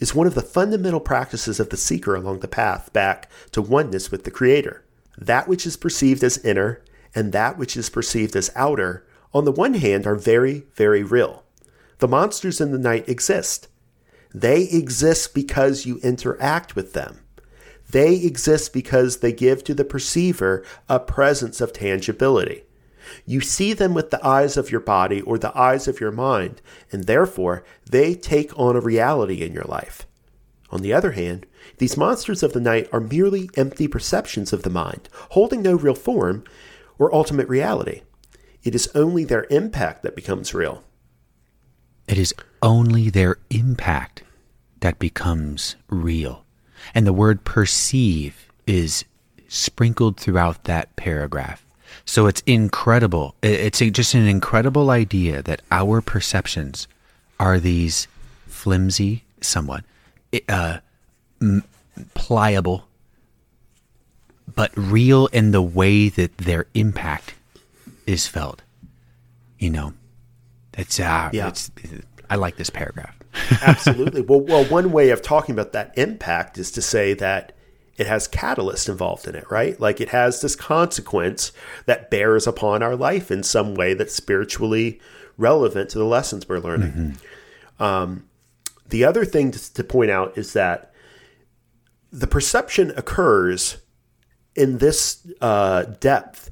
[SPEAKER 1] is one of the fundamental practices of the seeker along the path back to oneness with the Creator. That which is perceived as inner and that which is perceived as outer, on the one hand, are very, very real. The monsters in the night exist. They exist because you interact with them. They exist because they give to the perceiver a presence of tangibility. You see them with the eyes of your body or the eyes of your mind, and therefore they take on a reality in your life. On the other hand, these monsters of the night are merely empty perceptions of the mind, holding no real form or ultimate reality. It is only their impact that becomes real.
[SPEAKER 2] It is only their impact that becomes real. And the word perceive is sprinkled throughout that paragraph. So it's incredible. It's just an incredible idea that our perceptions are these flimsy, somewhat uh, pliable, but real in the way that their impact is felt. You know, it's uh,
[SPEAKER 1] Yeah.
[SPEAKER 2] it's I like this paragraph.
[SPEAKER 1] Absolutely. well, well, one way of talking about that impact is to say that it has catalyst involved in it, right? Like it has this consequence that bears upon our life in some way that's spiritually relevant to the lessons we're learning. Mm-hmm. Um, the other thing to, to point out is that the perception occurs in this uh, depth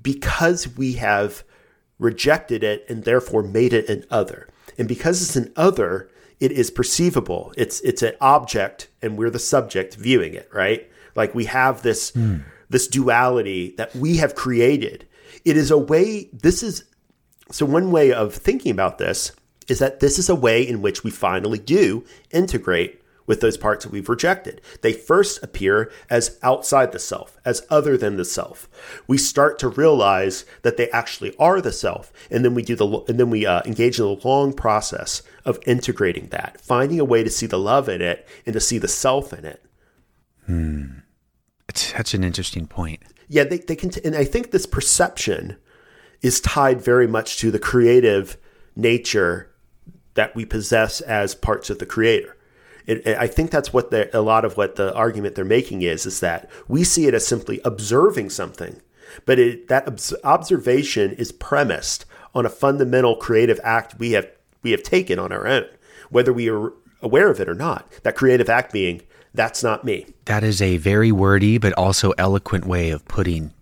[SPEAKER 1] because we have rejected it and therefore made it an other. And because it's an other, it is perceivable. It's it's an object and we're the subject viewing it, right? Like we have this mm. this duality that we have created. It is a way this is so one way of thinking about this is that this is a way in which we finally do integrate with those parts that we've rejected. They first appear as outside the self, as other than the self. We start to realize that they actually are the self, and then we do the and then we uh, engage in a long process of integrating that, finding a way to see the love in it and to see the self in it.
[SPEAKER 2] Hmm, it's such an interesting point.
[SPEAKER 1] Yeah, they they can, and I think this perception is tied very much to the creative nature that we possess as parts of the creator it, I think that's what a lot of what the argument they're making is is that we see it as simply observing something, but it, that observation is premised on a fundamental creative act we have we have taken on our own, whether we are aware of it or not. That creative act being that's not me.
[SPEAKER 2] That is a very wordy but also eloquent way of putting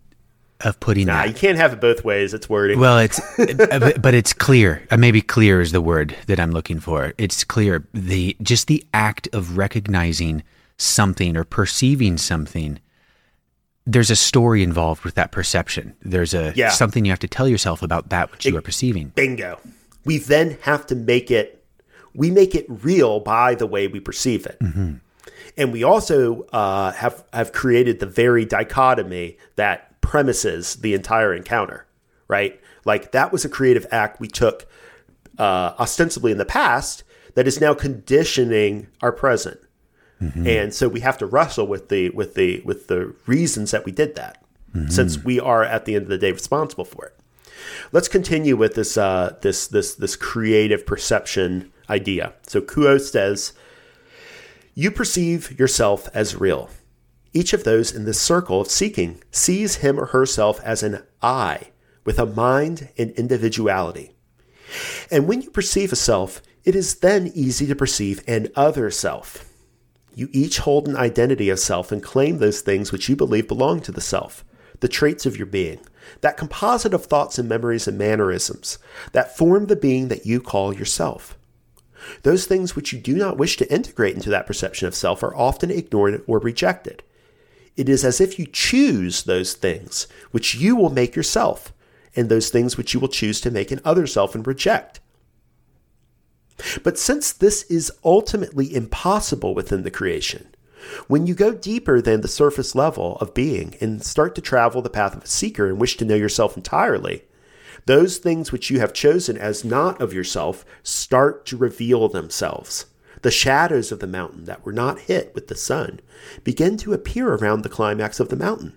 [SPEAKER 2] of putting
[SPEAKER 1] nah,
[SPEAKER 2] that.
[SPEAKER 1] you can't have it both ways. It's wording.
[SPEAKER 2] Well, it's but it's clear. Uh, maybe clear is the word that I'm looking for. It's clear the just the act of recognizing something or perceiving something. There's a story involved with that perception. There's a yeah. something you have to tell yourself about that which it, you are perceiving.
[SPEAKER 1] Bingo. We then have to make it. We make it real by the way we perceive it. Mm-hmm. And we also uh, have have created the very dichotomy that premises the entire encounter, right? Like that was a creative act we took uh, ostensibly in the past that is now conditioning our present. Mm-hmm. And so we have to wrestle with the with the with the reasons that we did that, mm-hmm. since we are at the end of the day responsible for it. Let's continue with this uh, this this this creative perception idea. So Q'uo says, "You perceive yourself as real. Each of those in this circle of seeking sees him or herself as an I with a mind and individuality. And when you perceive a self, it is then easy to perceive an other self. You each hold an identity of self and claim those things which you believe belong to the self, the traits of your being, that composite of thoughts and memories and mannerisms that form the being that you call yourself. Those things which you do not wish to integrate into that perception of self are often ignored or rejected. It is as if you choose those things which you will make yourself, and those things which you will choose to make an other self and reject. But since this is ultimately impossible within the creation, when you go deeper than the surface level of being and start to travel the path of a seeker and wish to know yourself entirely, those things which you have chosen as not of yourself start to reveal themselves. The shadows of the mountain that were not hit with the sun begin to appear around the climax of the mountain.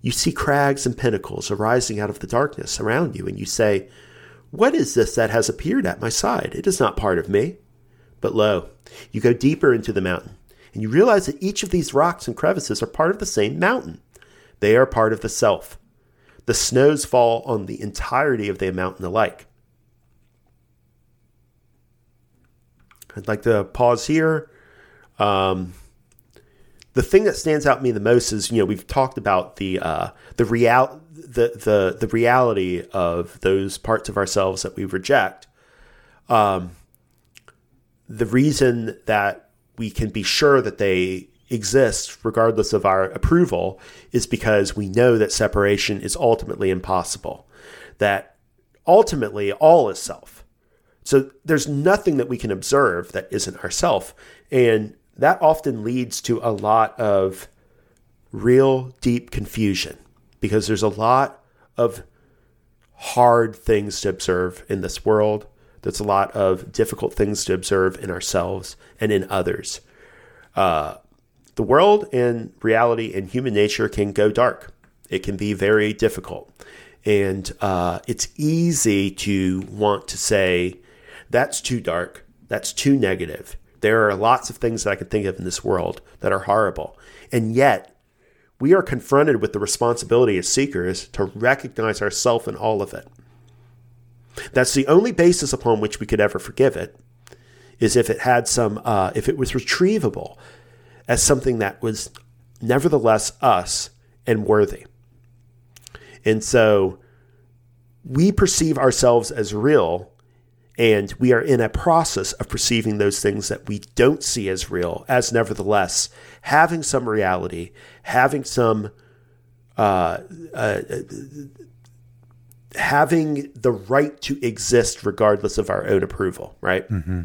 [SPEAKER 1] You see crags and pinnacles arising out of the darkness around you, and you say, What is this that has appeared at my side? It is not part of me. But lo, you go deeper into the mountain, and you realize that each of these rocks and crevices are part of the same mountain. They are part of the self. The snows fall on the entirety of the mountain alike. I'd like to pause here. Um, the thing that stands out to me the most is you know we've talked about the uh, the real the the the reality of those parts of ourselves that we reject. Um, the reason that we can be sure that they exist regardless of our approval is because we know that separation is ultimately impossible. That ultimately all is self. So there's nothing that we can observe that isn't ourself. And that often leads to a lot of real deep confusion because there's a lot of hard things to observe in this world. There's a lot of difficult things to observe in ourselves and in others. Uh, the world and reality and human nature can go dark. It can be very difficult. And uh, it's easy to want to say, that's too dark. that's too negative. There are lots of things that I can think of in this world that are horrible. And yet, we are confronted with the responsibility as seekers to recognize ourselves in all of it. That's the only basis upon which we could ever forgive it, is if it had some, uh, if it was retrievable as something that was nevertheless us and worthy. And so we perceive ourselves as real and we are in a process of perceiving those things that we don't see as real, as nevertheless having some reality, having some, uh, uh, having the right to exist regardless of our own approval, right?
[SPEAKER 2] Mm-hmm.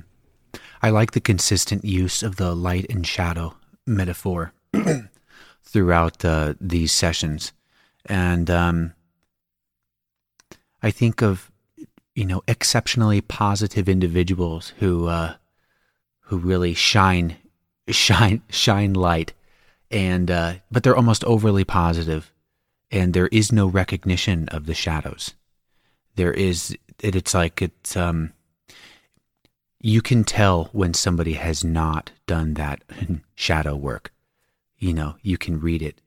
[SPEAKER 2] I like the consistent use of the light and shadow metaphor throughout uh, these sessions. And um, I think of you know exceptionally positive individuals who uh, who really shine shine shine light. And uh, but they're almost overly positive. And there is no recognition of the shadows. There is it, it's like it's um you can tell when somebody has not done that shadow work. You know you can read it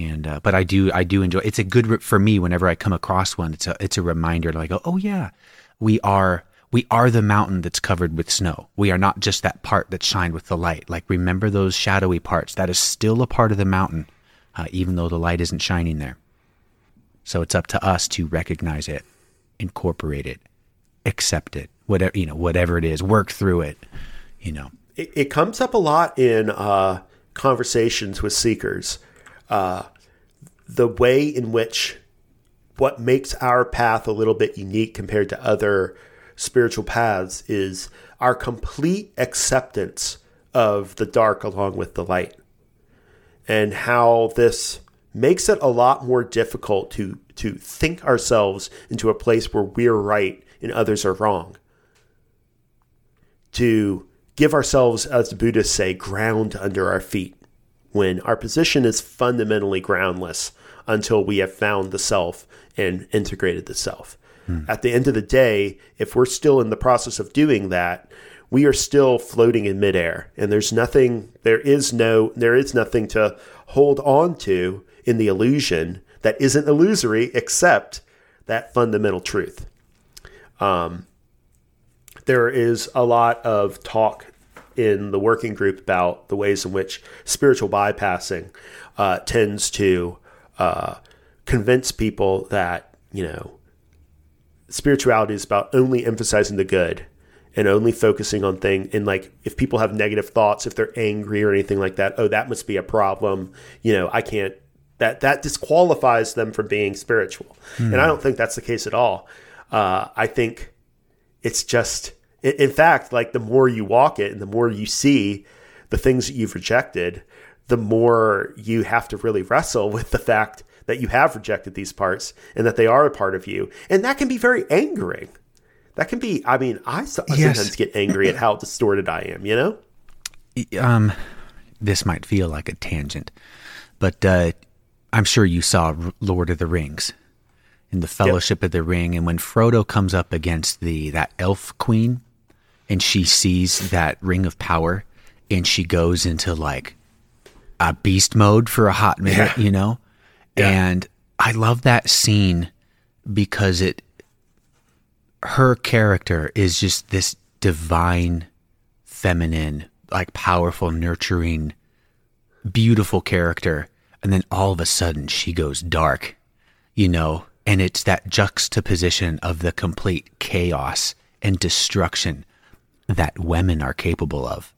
[SPEAKER 2] and uh, but I do I do enjoy. It's a good for me whenever I come across one. It's a it's a reminder like oh, yeah, we are we are the mountain that's covered with snow. We are not just that part that's shined with the light. Like remember those shadowy parts. That is still a part of the mountain, uh, even though the light isn't shining there. So it's up to us to recognize it, incorporate it, accept it, whatever you know, whatever it is, work through it. You know,
[SPEAKER 1] it, it comes up a lot in uh, conversations with seekers uh, the way in which what makes our path a little bit unique compared to other spiritual paths is our complete acceptance of the dark along with the light. And how this makes it a lot more difficult to to think ourselves into a place where we're right and others are wrong. To give ourselves as the buddhists say ground under our feet when our position is fundamentally groundless until we have found the self and integrated the self. Hmm. At the end of the day, if we're still in the process of doing that, we are still floating in midair and there's nothing there is no there is nothing to hold on to in the illusion that isn't illusory except that fundamental truth. Um, there is a lot of talk in the working group about the ways in which spiritual bypassing uh, tends to uh, convince people that you know spirituality is about only emphasizing the good and only focusing on thing and like if people have negative thoughts if they're angry or anything like that oh that must be a problem. You know i can't that that disqualifies them from being spiritual. Mm. and i don't think that's the case at all. Uh, i think it's just in fact, like the more you walk it and the more you see the things that you've rejected, the more you have to really wrestle with the fact that you have rejected these parts and that they are a part of you. And that can be very angering. That can be, I mean, I sometimes yes. get angry at how distorted I am, you know?
[SPEAKER 2] Um, this might feel like a tangent, but uh, I'm sure you saw Lord of the Rings in the Fellowship yep. of the Ring, and when Frodo comes up against the that elf queen, and she sees that ring of power and she goes into like a beast mode for a hot minute, yeah. you know? Yeah. And I love that scene because it her character is just this divine feminine, like powerful, nurturing, beautiful character. And then all of a sudden she goes dark, you know, and it's that juxtaposition of the complete chaos and destruction that women are capable of.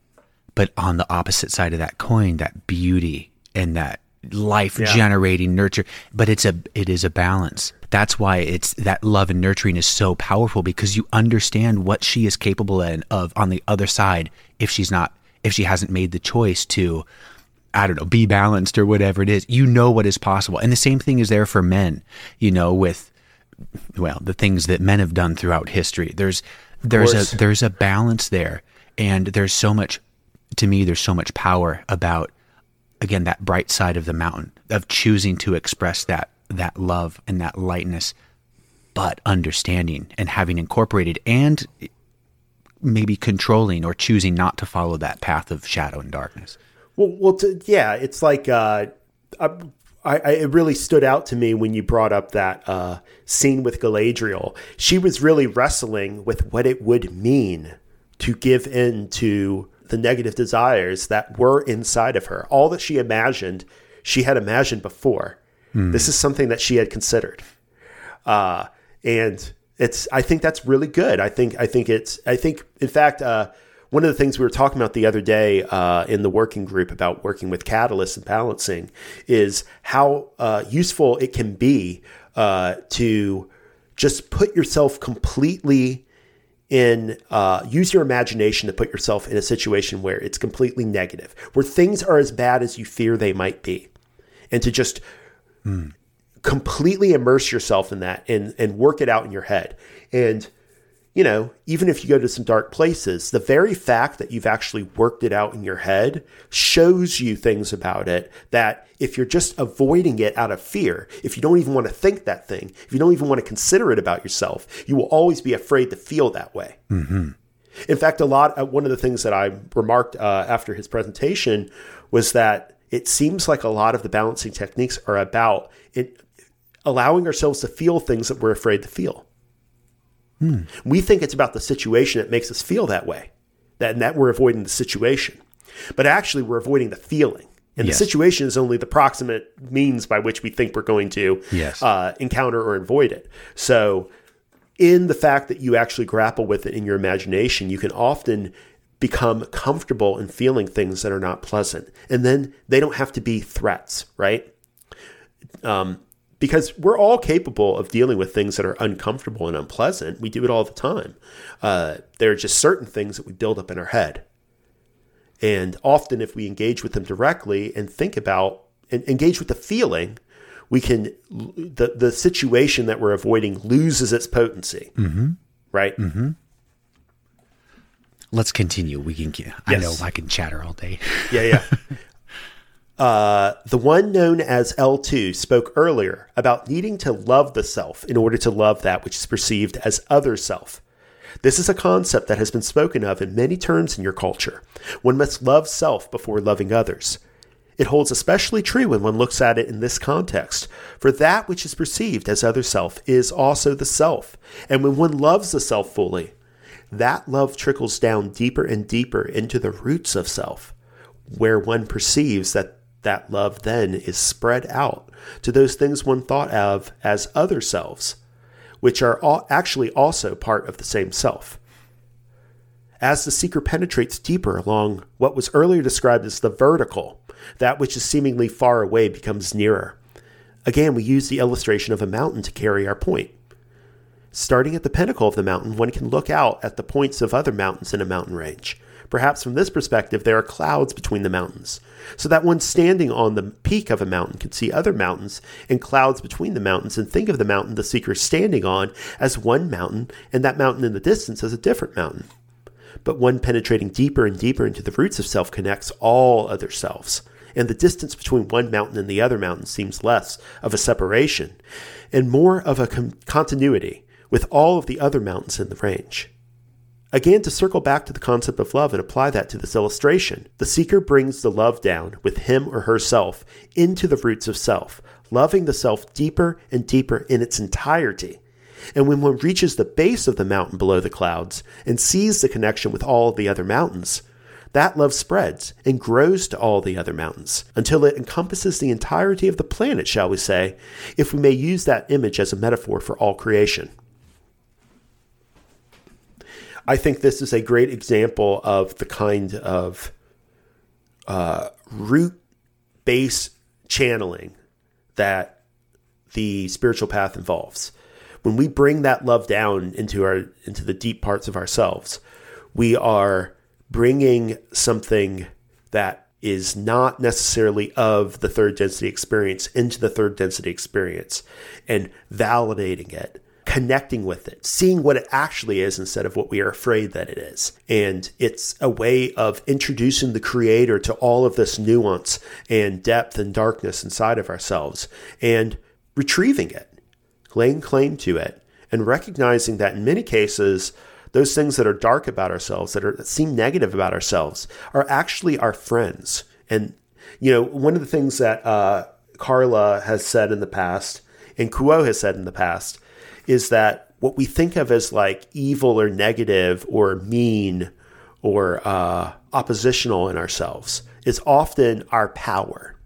[SPEAKER 2] But on the opposite side of that coin, that beauty and that life generating nurture, but it's a it is a balance. That's why it's that love and nurturing is so powerful because you understand what she is capable of on the other side if she's not if she hasn't made the choice to I don't know, be balanced or whatever it is. You know what is possible. And the same thing is there for men, you know, with well, the things that men have done throughout history. There's there's a there's a balance there, and there's so much. To me, there's so much power about again that bright side of the mountain of choosing to express that that love and that lightness, but understanding and having incorporated and maybe controlling or choosing not to follow that path of shadow and darkness.
[SPEAKER 1] Well, well, to, yeah, it's like uh, I, I, it really stood out to me when you brought up that uh, scene with Galadriel. She was really wrestling with what it would mean to give in to the negative desires that were inside of her. All that she imagined, she had imagined before. Hmm. This is something that she had considered, uh, and it's. I think that's really good. I think. I think it's. I think. In fact. Uh, one of the things we were talking about the other day uh, in the working group about working with catalysts and balancing is how uh, useful it can be uh, to just put yourself completely in uh, use your imagination to put yourself in a situation where it's completely negative where things are as bad as you fear they might be and to just mm. completely immerse yourself in that and and work it out in your head and you know, even if you go to some dark places, the very fact that you've actually worked it out in your head shows you things about it that if you're just avoiding it out of fear, if you don't even want to think that thing, if you don't even want to consider it about yourself, you will always be afraid to feel that way. Mm-hmm. In fact, a lot, uh, one of the things that I remarked uh, after his presentation was that it seems like a lot of the balancing techniques are about it, allowing ourselves to feel things that we're afraid to feel. Hmm. We think it's about the situation that makes us feel that way, that, and that we're avoiding the situation. But actually, we're avoiding the feeling. And yes. the situation is only the proximate means by which we think we're going to
[SPEAKER 2] yes.
[SPEAKER 1] uh, encounter or avoid it. So, in the fact that you actually grapple with it in your imagination, you can often become comfortable in feeling things that are not pleasant. And then they don't have to be threats, right? Um, because we're all capable of dealing with things that are uncomfortable and unpleasant. We do it all the time. Uh, there are just certain things that we build up in our head. And often, if we engage with them directly and think about and engage with the feeling, we can, the, the situation that we're avoiding loses its potency. Mm-hmm. Right?
[SPEAKER 2] Mm-hmm. Let's continue. We can. Yes. I know I can chatter all day.
[SPEAKER 1] Yeah, yeah. Uh, the one known as L2 spoke earlier about needing to love the self in order to love that which is perceived as other self. This is a concept that has been spoken of in many terms in your culture. One must love self before loving others. It holds especially true when one looks at it in this context, for that which is perceived as other self is also the self. And when one loves the self fully, that love trickles down deeper and deeper into the roots of self, where one perceives that that love then is spread out to those things one thought of as other selves, which are all actually also part of the same self. As the seeker penetrates deeper along what was earlier described as the vertical, that which is seemingly far away becomes nearer. Again, we use the illustration of a mountain to carry our point. Starting at the pinnacle of the mountain, one can look out at the points of other mountains in a mountain range. Perhaps from this perspective, there are clouds between the mountains, so that one standing on the peak of a mountain can see other mountains and clouds between the mountains and think of the mountain the seeker is standing on as one mountain and that mountain in the distance as a different mountain. But one penetrating deeper and deeper into the roots of self connects all other selves and the distance between one mountain and the other mountain seems less of a separation and more of a continuity with all of the other mountains in the range. Again, to circle back to the concept of love and apply that to this illustration, the seeker brings the love down with him or herself into the roots of self, loving the self deeper and deeper in its entirety. And when one reaches the base of the mountain below the clouds and sees the connection with all the other mountains, that love spreads and grows to all the other mountains until it encompasses the entirety of the planet, shall we say, if we may use that image as a metaphor for all creation. I think this is a great example of the kind of uh, root base channeling that the spiritual path involves. When we bring that love down into our into the deep parts of ourselves, we are bringing something that is not necessarily of the third density experience into the third density experience and validating it connecting with it, seeing what it actually is instead of what we are afraid that it is. And it's a way of introducing the creator to all of this nuance and depth and darkness inside of ourselves and retrieving it, laying claim to it, and recognizing that in many cases, those things that are dark about ourselves, that are that seem negative about ourselves, are actually our friends. And you know, one of the things that uh, Carla has said in the past, and Q'uo has said in the past, is that what we think of as like evil or negative or mean or uh, oppositional in ourselves is often our power.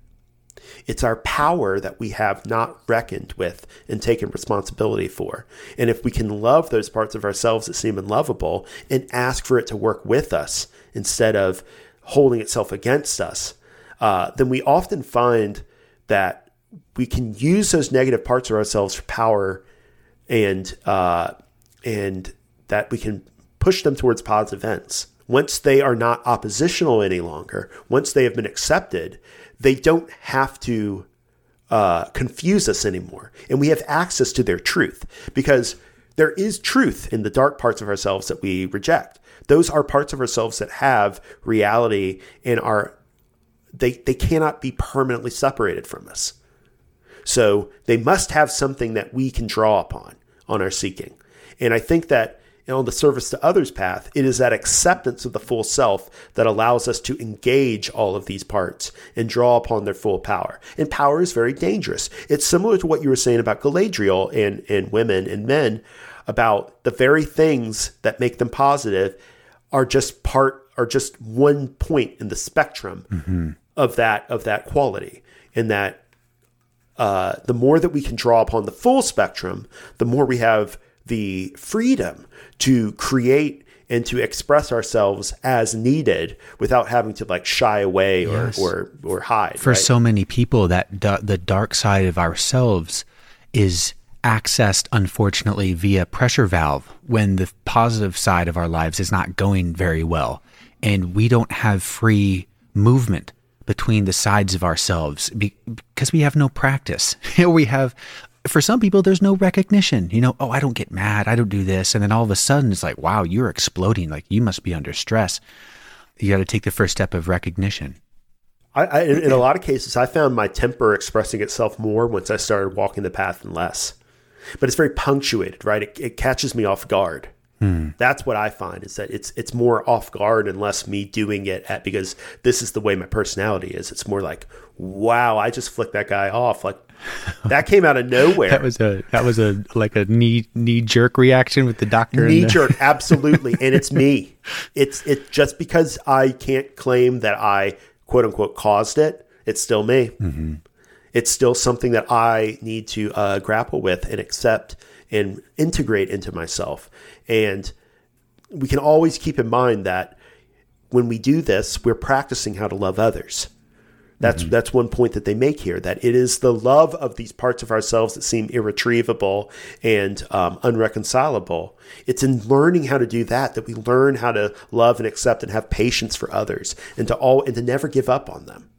[SPEAKER 1] It's our power that we have not reckoned with and taken responsibility for. And if we can love those parts of ourselves that seem unlovable and ask for it to work with us instead of holding itself against us, uh, then we often find that we can use those negative parts of ourselves for power and uh, and that we can push them towards positive ends. Once they are not oppositional any longer, once they have been accepted, they don't have to uh, confuse us anymore. And we have access to their truth because there is truth in the dark parts of ourselves that we reject. Those are parts of ourselves that have reality and are they, they cannot be permanently separated from us. So they must have something that we can draw upon on our seeking. And I think that on the service to others path, it is that acceptance of the full self that allows us to engage all of these parts and draw upon their full power. And power is very dangerous. It's similar to what you were saying about Galadriel and, and women and men about the very things that make them positive are just part are just one point in the spectrum mm-hmm. of that of that quality. And that uh, the more that we can draw upon the full spectrum, the more we have the freedom to create and to express ourselves as needed without having to like shy away or yes. or, or hide.
[SPEAKER 2] For right? so many people, that the dark side of ourselves is accessed, unfortunately, via pressure valve when the positive side of our lives is not going very well, and we don't have free movement between the sides of ourselves because we have no practice. we have for some people, there's no recognition. You know, oh, I don't get mad. I don't do this. And then all of a sudden, it's like, wow, you're exploding. Like you must be under stress. You got to take the first step of recognition.
[SPEAKER 1] I, I, in a lot of cases, I found my temper expressing itself more once I started walking the path and less. But it's very punctuated, right? It, it catches me off guard. Hmm. That's what I find is that it's it's more off guard and less me doing it at because this is the way my personality is. It's more like, wow, I just flicked that guy off. Like that came out of nowhere.
[SPEAKER 2] that was a that was a like a knee knee jerk reaction with the doctor.
[SPEAKER 1] Knee the- jerk, absolutely, and it's me. It's it just because I can't claim that I quote unquote caused it. It's still me. Mm-hmm. It's still something that I need to uh, grapple with and accept and integrate into myself. And we can always keep in mind that when we do this, we're practicing how to love others. That's mm-hmm. that's one point that they make here. That it is the love of these parts of ourselves that seem irretrievable and um, unreconcilable. It's in learning how to do that that we learn how to love and accept and have patience for others, and to all and to never give up on them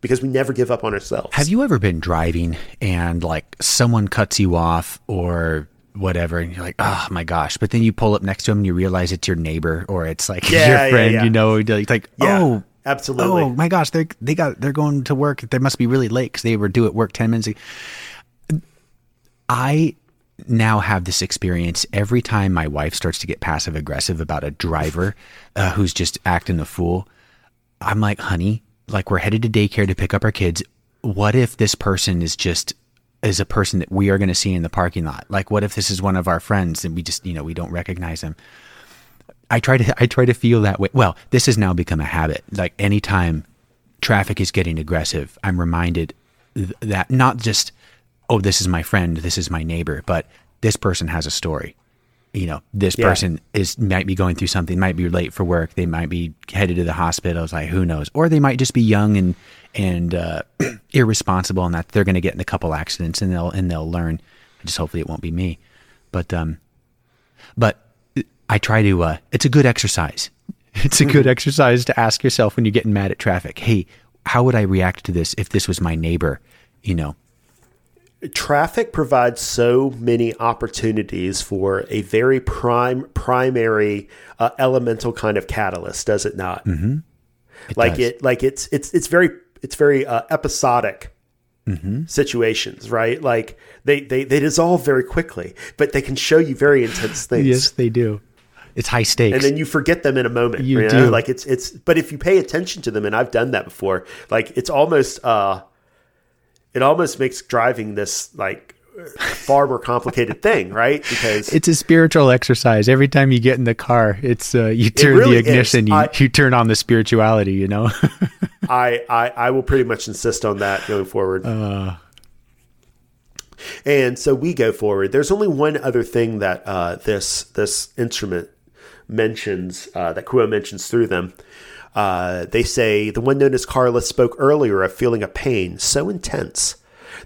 [SPEAKER 1] because we never give up on ourselves.
[SPEAKER 2] Have you ever been driving and like someone cuts you off or whatever and you're like oh my gosh but then you pull up next to him and you realize it's your neighbor or it's like yeah, your friend yeah, you know it's like oh
[SPEAKER 1] Absolutely.
[SPEAKER 2] Oh my gosh, they they got they're going to work. They must be really late because they were due at work ten minutes. Ago. I now have this experience every time my wife starts to get passive aggressive about a driver uh, who's just acting a fool. I'm like, honey, like we're headed to daycare to pick up our kids. What if this person is just is a person that we are going to see in the parking lot? Like, what if this is one of our friends and we just you know we don't recognize them? I try to I try to feel that way. Well, this has now become a habit. Like anytime traffic is getting aggressive, I'm reminded th- that not just oh this is my friend, this is my neighbor, but this person has a story. You know, this yeah. person is might be going through something, might be late for work, they might be headed to the hospital. It's like who knows, or they might just be young and and uh, irresponsible, and that they're going to get in a couple accidents, and they'll and they'll learn. Just hopefully it won't be me, but um, but I try to, uh, it's a good exercise. It's a good mm-hmm. exercise to ask yourself when you're getting mad at traffic. Hey, how would I react to this if this was my neighbor? You know,
[SPEAKER 1] traffic provides so many opportunities for a very prime primary uh, elemental kind of catalyst does it not mm-hmm. it like does. it like it's it's it's very it's very uh, episodic mm-hmm. situations, right? Like they, they they dissolve very quickly, but they can show you very intense things.
[SPEAKER 2] yes, they do. it's high stakes.
[SPEAKER 1] and then you forget them in a moment.
[SPEAKER 2] You
[SPEAKER 1] know?
[SPEAKER 2] do.
[SPEAKER 1] Like it's it's. But if you pay attention to them, and I've done that before, like it's almost uh, it almost makes driving this like far more complicated thing, right? Because
[SPEAKER 2] it's a spiritual exercise. Every time you get in the car, it's uh, you turn
[SPEAKER 1] really
[SPEAKER 2] the ignition, you,
[SPEAKER 1] I-
[SPEAKER 2] you turn on the spirituality. You know.
[SPEAKER 1] I, I I will pretty much insist on that going forward.
[SPEAKER 2] Uh.
[SPEAKER 1] and so we go forward. There's only one other thing that uh, this this instrument mentions uh, that Q'uo mentions through them. Uh, they say the one known as Carla spoke earlier of feeling a pain so intense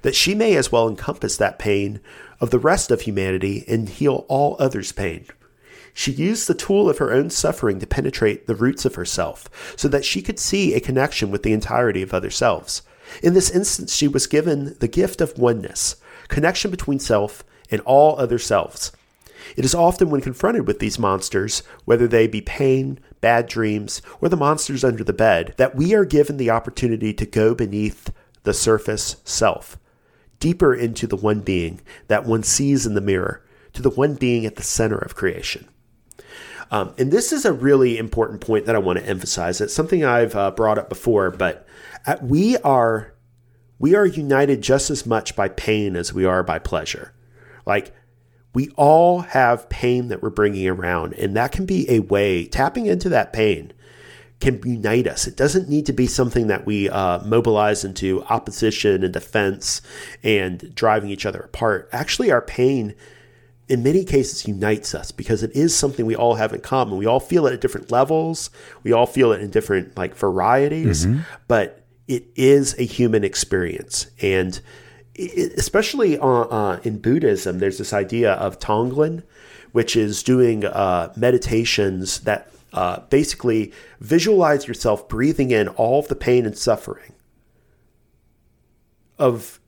[SPEAKER 1] that she may as well encompass that pain of the rest of humanity and heal all others' pain. She used the tool of her own suffering to penetrate the roots of herself, so that she could see a connection with the entirety of other selves. In this instance, she was given the gift of oneness, connection between self and all other selves. It is often when confronted with these monsters, whether they be pain, bad dreams, or the monsters under the bed, that we are given the opportunity to go beneath the surface self, deeper into the one being that one sees in the mirror, to the one being at the center of creation. Um, and this is a really important point that I want to emphasize. It's something I've uh, brought up before, but uh, we are we are united just as much by pain as we are by pleasure. Like we all have pain that we're bringing around, and that can be a way tapping into that pain can unite us. It doesn't need to be something that we uh, mobilize into opposition and defense and driving each other apart. Actually, our pain in many cases unites us because it is something we all have in common. We all feel it at different levels. We all feel it in different like varieties, but it is a human experience. And it, especially uh, uh, in Buddhism, there's this idea of Tonglen, which is doing uh, meditations that uh, basically visualize yourself breathing in all of the pain and suffering of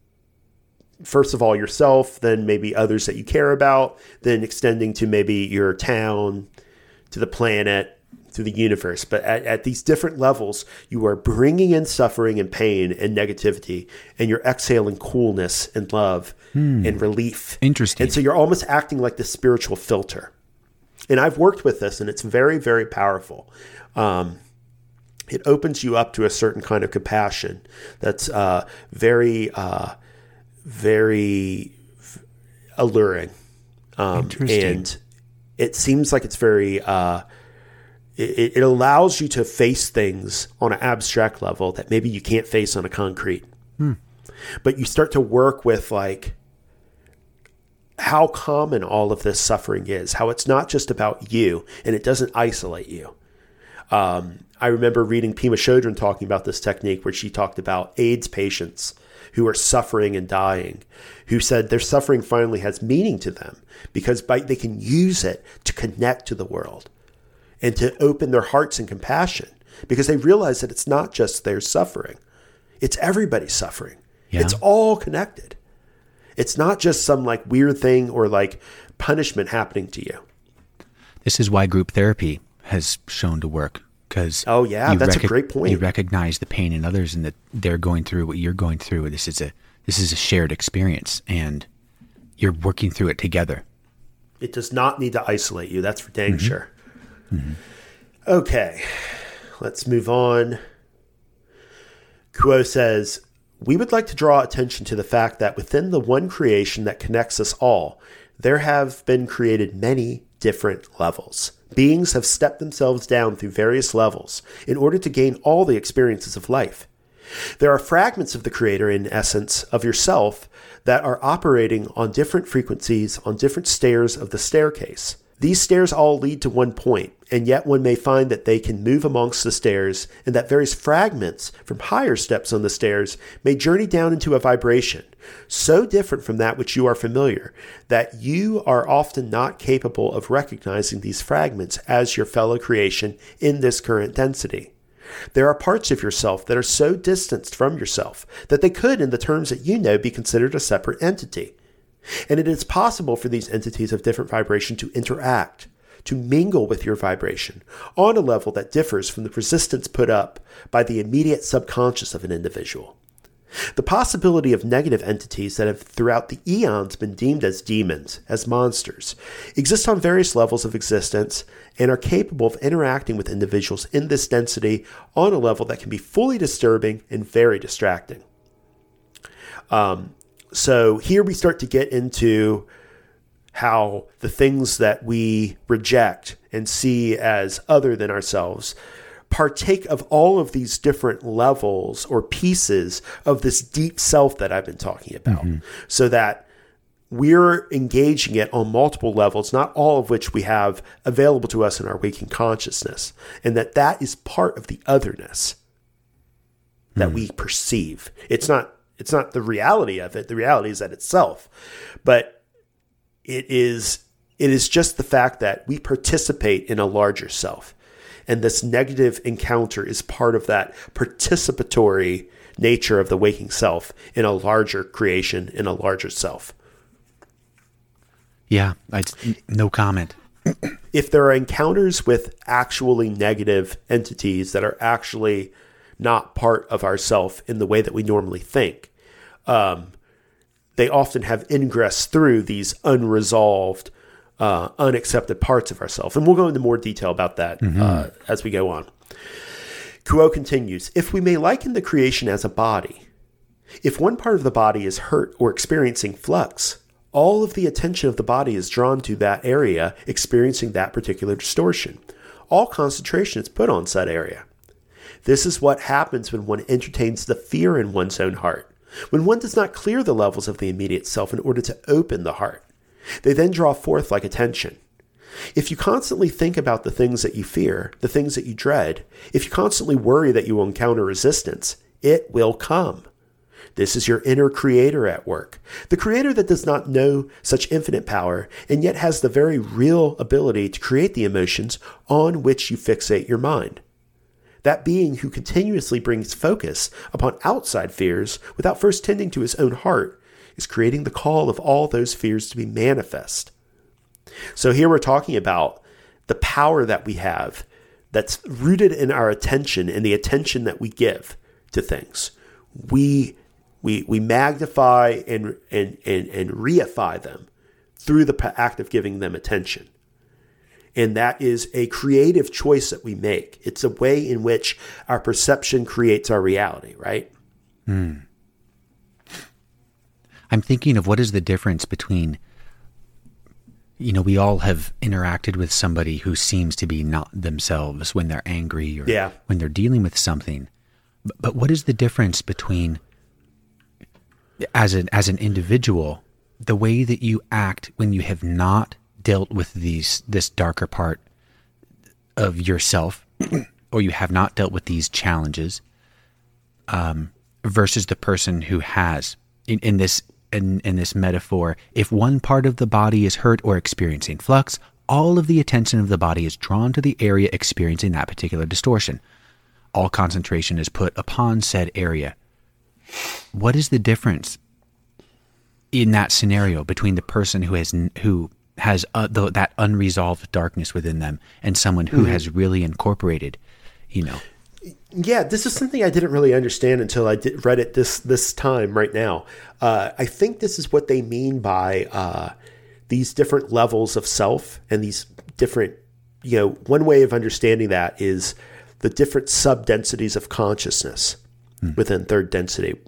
[SPEAKER 1] first of all yourself, then maybe others that you care about, then extending to maybe your town, to the planet, to the universe. But at, at these different levels, you are bringing in suffering and pain and negativity, and you're exhaling coolness and love and relief.
[SPEAKER 2] Interesting.
[SPEAKER 1] And so you're almost acting like the spiritual filter. And I've worked with this, and it's very, very powerful. Um, it opens you up to a certain kind of compassion that's uh, very, uh, very alluring. Um, And it seems like it's very, uh, it, it allows you to face things on an abstract level that maybe you can't face on a concrete. But you start to work with like how common all of this suffering is, how it's not just about you and it doesn't isolate you. Um, I remember reading Pema Chodron talking about this technique where she talked about AIDS patients who are suffering and dying, who said their suffering finally has meaning to them because by, they can use it to connect to the world and to open their hearts in compassion because they realize that it's not just their suffering, it's everybody's suffering.
[SPEAKER 2] Yeah.
[SPEAKER 1] It's all connected. It's not just some like weird thing or like punishment happening to you.
[SPEAKER 2] This is why group therapy has shown to work because
[SPEAKER 1] Oh, yeah, that's a great point.
[SPEAKER 2] You recognize the pain in others and that they're going through what you're going through. This is a this is a shared experience, and you're working through it together.
[SPEAKER 1] It does not need to isolate you. That's for dang mm-hmm. sure. Mm-hmm. Okay, let's move on. Q'uo says, We would like to draw attention to the fact that within the one creation that connects us all, there have been created many different levels. Beings have stepped themselves down through various levels in order to gain all the experiences of life. There are fragments of the creator, in essence, of yourself that are operating on different frequencies on different stairs of the staircase. These stairs all lead to one point, and yet one may find that they can move amongst the stairs, and that various fragments from higher steps on the stairs may journey down into a vibration so different from that which you are familiar that you are often not capable of recognizing these fragments as your fellow creation in this current density. There are parts of yourself that are so distanced from yourself that they could, in the terms that you know, be considered a separate entity. And it is possible for these entities of different vibration to interact, to mingle with your vibration on a level that differs from the resistance put up by the immediate subconscious of an individual. The possibility of negative entities that have throughout the eons been deemed as demons, as monsters, exist on various levels of existence and are capable of interacting with individuals in this density on a level that can be fully disturbing and very distracting. Um, so here we start to get into how the things that we reject and see as other than ourselves partake of all of these different levels or pieces of this deep self that I've been talking about. Mm-hmm. So that we're engaging it on multiple levels, not all of which we have available to us in our waking consciousness. And that that is part of the otherness that mm. we perceive. It's not it's not the reality of it. The reality is that itself. But it is it is just the fact that we participate in a larger self. And this negative encounter is part of that participatory nature of the waking self in a larger creation, in a larger self.
[SPEAKER 2] Yeah, I, no comment.
[SPEAKER 1] if there are encounters with actually negative entities that are actually not part of ourself in the way that we normally think, um, they often have ingress through these unresolved uh, unaccepted parts of ourselves. And we'll go into more detail about that mm-hmm. uh, as we go on. Q'uo continues If we may liken the creation as a body, if one part of the body is hurt or experiencing flux, all of the attention of the body is drawn to that area experiencing that particular distortion. All concentration is put on said area. This is what happens when one entertains the fear in one's own heart, when one does not clear the levels of the immediate self in order to open the heart. They then draw forth like attention. If you constantly think about the things that you fear, the things that you dread, if you constantly worry that you will encounter resistance, it will come. This is your inner creator at work. The creator that does not know such infinite power and yet has the very real ability to create the emotions on which you fixate your mind. That being who continuously brings focus upon outside fears without first tending to his own heart is creating the call of all those fears to be manifest. So here we're talking about the power that we have that's rooted in our attention and the attention that we give to things. We we we magnify and and and, and reify them through the act of giving them attention. And that is a creative choice that we make. It's a way in which our perception creates our reality, right? Mm.
[SPEAKER 2] I'm thinking of what is the difference between, you know, we all have interacted with somebody who seems to be not themselves when they're angry or yeah. when they're dealing with something. But, but what is the difference between, as an as an individual, the way that you act when you have not dealt with these this darker part of yourself, or you have not dealt with these challenges, um, versus the person who has in, in this in, in this metaphor, if one part of the body is hurt or experiencing flux, all of the attention of the body is drawn to the area experiencing that particular distortion. All concentration is put upon said area. What is the difference in that scenario between the person who has who has uh, the, that unresolved darkness within them and someone who mm-hmm. has really incorporated, you know,
[SPEAKER 1] yeah, this is something I didn't really understand until I did, read it this this time right now. Uh, I think this is what they mean by uh, these different levels of self and these different, you know, one way of understanding that is the different sub densities of consciousness hmm. within third density.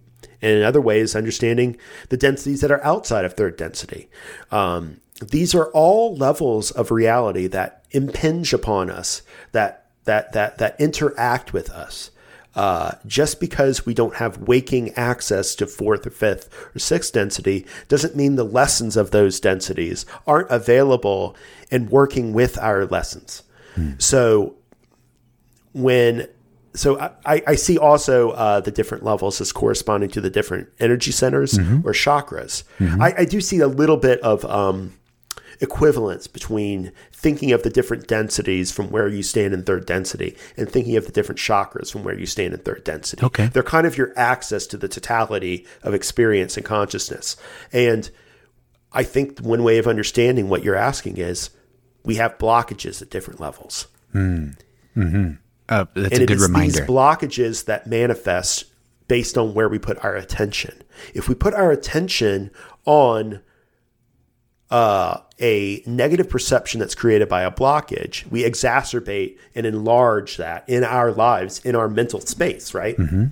[SPEAKER 1] And in other ways, understanding the densities that are outside of third density. Um, these are all levels of reality that impinge upon us, that that that that interact with us. Uh, just because we don't have waking access to fourth or fifth or sixth density doesn't mean the lessons of those densities aren't available and working with our lessons. Hmm. So when so I, I see also uh, the different levels as corresponding to the different energy centers mm-hmm. or chakras. Mm-hmm. I, I, do see a little bit of um, equivalence between thinking of the different densities from where you stand in third density and thinking of the different chakras from where you stand in third density.
[SPEAKER 2] Okay.
[SPEAKER 1] They're kind of your access to the totality of experience and consciousness. And I think one way of understanding what you're asking is we have blockages at different levels.
[SPEAKER 2] Mm. Mm-hmm. Uh, that's and a good reminder.
[SPEAKER 1] These blockages that manifest based on where we put our attention. If we put our attention on uh, a negative perception that's created by a blockage, we exacerbate and enlarge that in our lives, in our mental space, right?
[SPEAKER 2] Mm-hmm.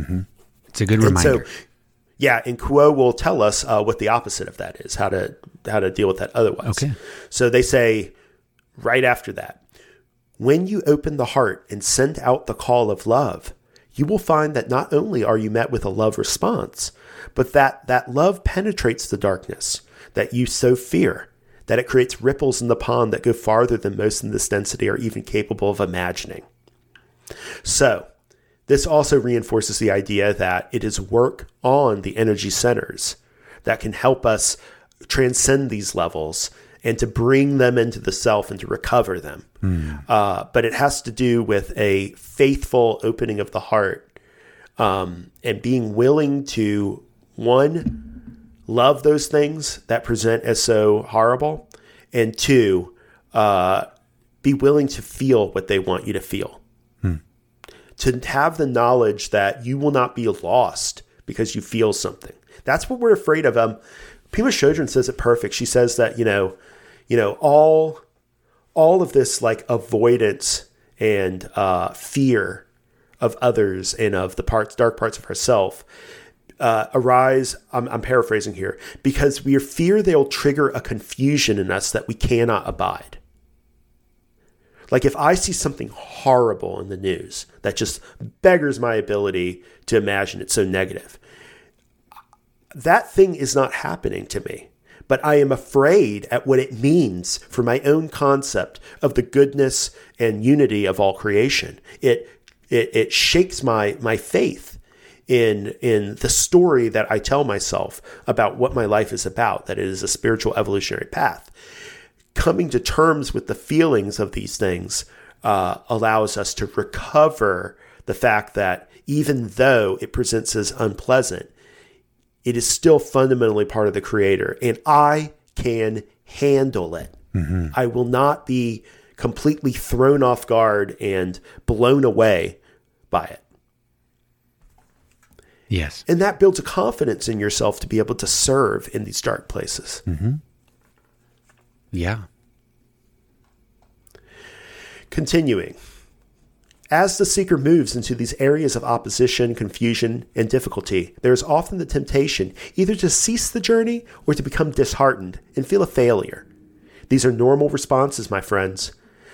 [SPEAKER 2] Mm-hmm. It's a good reminder.
[SPEAKER 1] And so, yeah, and Q'uo will tell us uh, what the opposite of that is, how to how to deal with that otherwise.
[SPEAKER 2] Okay.
[SPEAKER 1] So they say right after that, when you open the heart and send out the call of love, you will find that not only are you met with a love response, but that that love penetrates the darkness that you so fear, that it creates ripples in the pond that go farther than most in this density are even capable of imagining. So, this also reinforces the idea that it is work on the energy centers that can help us transcend these levels and to bring them into the self and to recover them. Mm. Uh, but it has to do with a faithful opening of the heart um, and being willing to, one, love those things that present as so horrible, and two, uh, be willing to feel what they want you to feel. Hmm. To have the knowledge that you will not be lost because you feel something. That's what we're afraid of. Um, Pema Chodron says it perfect. She says that you know, you know, all all of this like avoidance and uh, fear of others and of the parts dark parts of herself uh, arise, I'm, I'm paraphrasing here, because we fear they'll trigger a confusion in us that we cannot abide. Like if I see something horrible in the news that just beggars my ability to imagine it's so negative, that thing is not happening to me. But I am afraid at what it means for my own concept of the goodness and unity of all creation. It it, it shakes my my faith in in the story that I tell myself about what my life is about, that it is a spiritual evolutionary path. Coming to terms with the feelings of these things uh, allows us to recover the fact that even though it presents as unpleasant, it is still fundamentally part of the creator, and I can handle it. Mm-hmm. I will not be completely thrown off guard and blown away by it.
[SPEAKER 2] Yes.
[SPEAKER 1] And that builds a confidence in yourself to be able to serve in these dark places.
[SPEAKER 2] Mm-hmm. Yeah.
[SPEAKER 1] Continuing. As the seeker moves into these areas of opposition, confusion, and difficulty, there is often the temptation either to cease the journey or to become disheartened and feel a failure. These are normal responses, my friends.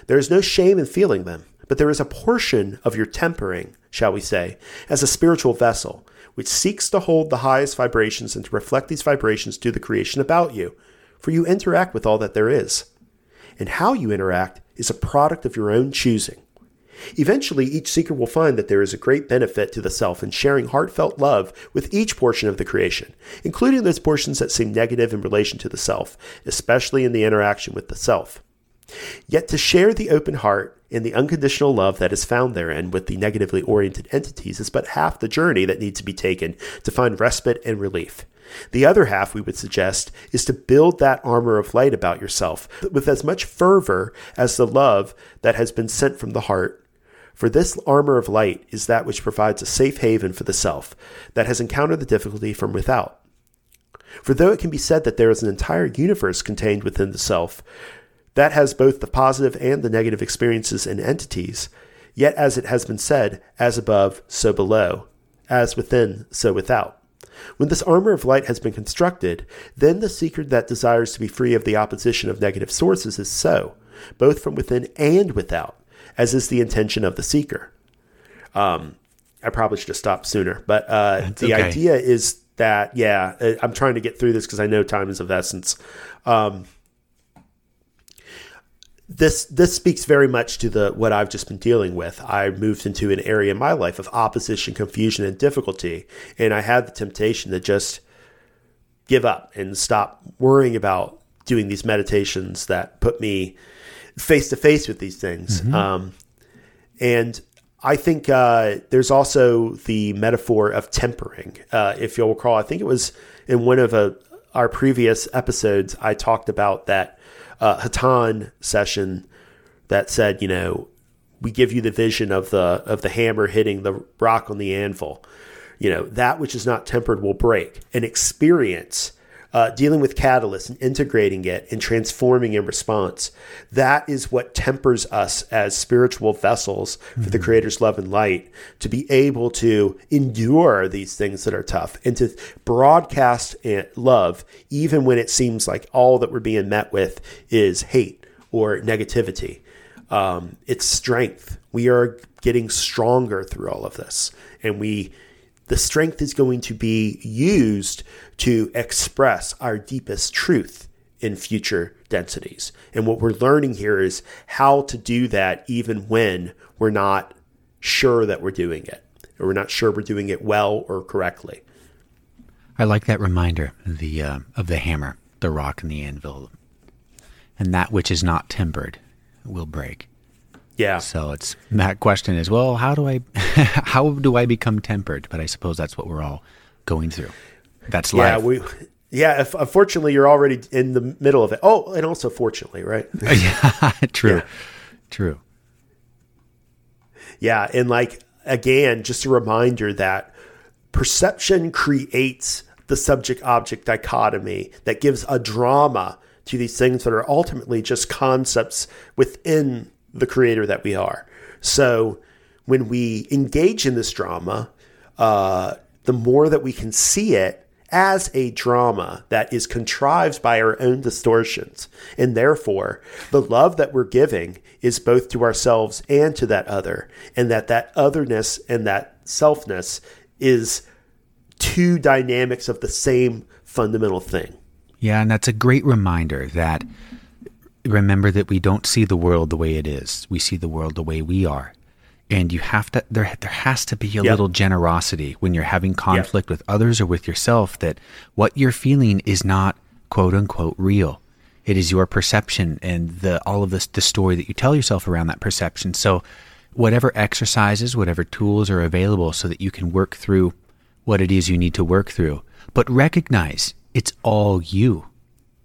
[SPEAKER 1] There is no shame in feeling them, but there is a portion of your tempering, shall we say, as a spiritual vessel, which seeks to hold the highest vibrations and to reflect these vibrations to the creation about you, for you interact with all that there is. And how you interact is a product of your own choosing. Eventually, each seeker will find that there is a great benefit to the self in sharing heartfelt love with each portion of the creation, including those portions that seem negative in relation to the self, especially in the interaction with the self. Yet to share the open heart and the unconditional love that is found therein with the negatively oriented entities is but half the journey that needs to be taken to find respite and relief. The other half, we would suggest, is to build that armor of light about yourself with as much fervor as the love that has been sent from the heart. For this armor of light is that which provides a safe haven for the self that has encountered the difficulty from without. For though it can be said that there is an entire universe contained within the self, that has both the positive and the negative experiences and entities. Yet, as it has been said, as above, so below, as within, so without. When this armor of light has been constructed, then the seeker that desires to be free of the opposition of negative sources is so, both from within and without, as is the intention of the seeker. Um, I probably should have stopped sooner, but uh, the okay. idea is that, yeah, uh, I'm trying to get through this because I know time is of essence. Um, this this speaks very much to the what I've just been dealing with. I moved into an area in my life of opposition, confusion, and difficulty, and I had the temptation to just give up and stop worrying about doing these meditations that put me face to face with these things. Mm-hmm. Um, and I think uh, there's also the metaphor of tempering. Uh, if you'll recall, I think it was in one of a, uh, our previous episodes, I talked about that uh, Hatonn session that said, you know, we give you the vision of the of the hammer hitting the rock on the anvil. You know, that which is not tempered will break. An experience uh, dealing with catalyst and integrating it and transforming in response. That is what tempers us as spiritual vessels for mm-hmm. the Creator's love and light to be able to endure these things that are tough and to broadcast love, even when it seems like all that we're being met with is hate or negativity. Um, it's strength. We are getting stronger through all of this, and we the strength is going to be used to express our deepest truth in future densities. And what we're learning here is how to do that even when we're not sure that we're doing it, or we're not sure we're doing it well or correctly.
[SPEAKER 2] I like that reminder the uh, of the hammer, the rock, and the anvil, and that which is not tempered will break.
[SPEAKER 1] Yeah.
[SPEAKER 2] So it's that question is, well, how do I how do I become tempered? But I suppose that's what we're all going through. That's life.
[SPEAKER 1] Yeah, we yeah, if, unfortunately you're already in the middle of it. Oh, and also fortunately, right?
[SPEAKER 2] yeah, true. Yeah. True.
[SPEAKER 1] Yeah, and like again, just a reminder that perception creates the subject object dichotomy that gives a drama to these things that are ultimately just concepts within the creator that we are. So when we engage in this drama, uh, the more that we can see it as a drama that is contrived by our own distortions. And therefore, the love that we're giving is both to ourselves and to that other. And that that otherness and that selfness is two dynamics of the same fundamental thing.
[SPEAKER 2] Yeah, and that's a great reminder that remember that we don't see the world the way it is. We see the world the way we are. And you have to there there has to be a yep. little generosity when you're having conflict yep. with others or with yourself that what you're feeling is not quote unquote real. It is your perception and the all of this the story that you tell yourself around that perception. So whatever exercises, whatever tools are available so that you can work through what it is you need to work through. But recognize it's all you.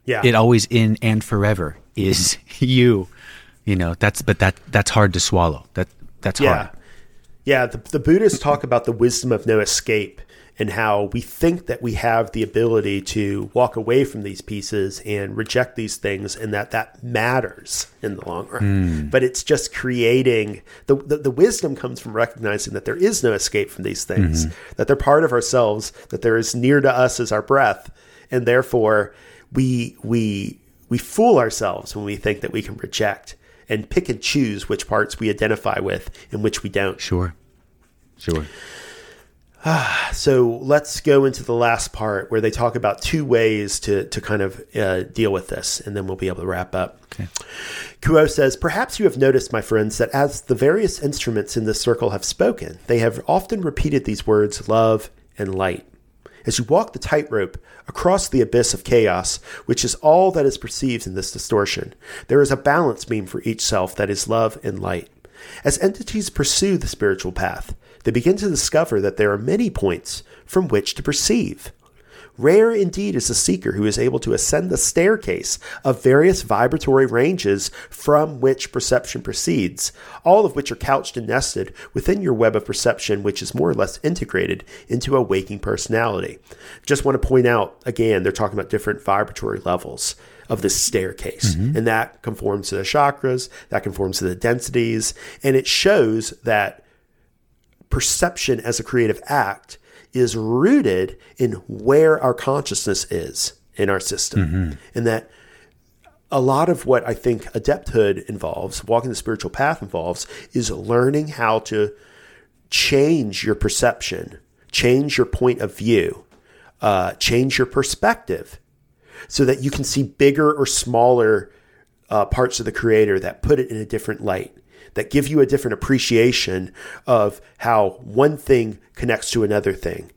[SPEAKER 1] Yeah.
[SPEAKER 2] It always in and forever is you. You know, that's but that that's hard to swallow. That that's
[SPEAKER 1] yeah.
[SPEAKER 2] hard.
[SPEAKER 1] Yeah, the, the Buddhists talk about the wisdom of no escape and how we think that we have the ability to walk away from these pieces and reject these things and that that matters in the long run. Mm. But it's just creating the, the, the, wisdom comes from recognizing that there is no escape from these things, mm-hmm. that they're part of ourselves, that they're as near to us as our breath. And therefore we we we fool ourselves when we think that we can reject and pick and choose which parts we identify with and which we don't.
[SPEAKER 2] Sure. Sure.
[SPEAKER 1] so let's go into the last part where they talk about two ways to, to kind of uh, deal with this, and then we'll be able to wrap up. Okay. Q'uo says, Perhaps you have noticed, my friends, that as the various instruments in this circle have spoken, they have often repeated these words love and light as you walk the tightrope across the abyss of chaos, which is all that is perceived in this distortion, there is a balance beam for each self that is love and light. As entities pursue the spiritual path, they begin to discover that there are many points from which to perceive. Rare indeed is the seeker who is able to ascend the staircase of various vibratory ranges from which perception proceeds, all of which are couched and nested within your web of perception, which is more or less integrated into a waking personality. Just want to point out again, they're talking about different vibratory levels of this staircase. Mm-hmm. And that conforms to the chakras, that conforms to the densities, and it shows that perception as a creative act is rooted in where our consciousness is in our system. Mm-hmm. And that a lot of what I think adepthood involves, walking the spiritual path involves, is learning how to change your perception, change your point of view, uh, change your perspective so that you can see bigger or smaller uh, parts of the creator that put it in a different light that give you a different appreciation of how one thing connects to another thing.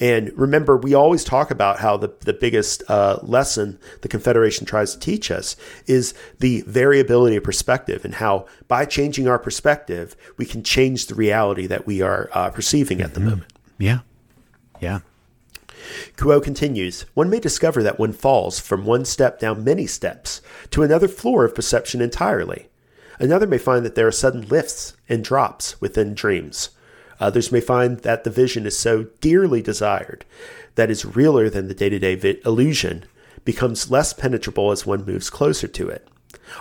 [SPEAKER 1] And remember, we always talk about how the, the biggest uh, lesson the Confederation tries to teach us is the variability of perspective, and how by changing our perspective, we can change the reality that we are uh, perceiving at the mm-hmm. moment.
[SPEAKER 2] Yeah. Yeah.
[SPEAKER 1] Q'uo continues One may discover that one falls from one step down many steps to another floor of perception entirely. Another may find that there are sudden lifts and drops within dreams. Others may find that the vision is so dearly desired that is realer than the day to day illusion becomes less penetrable as one moves closer to it.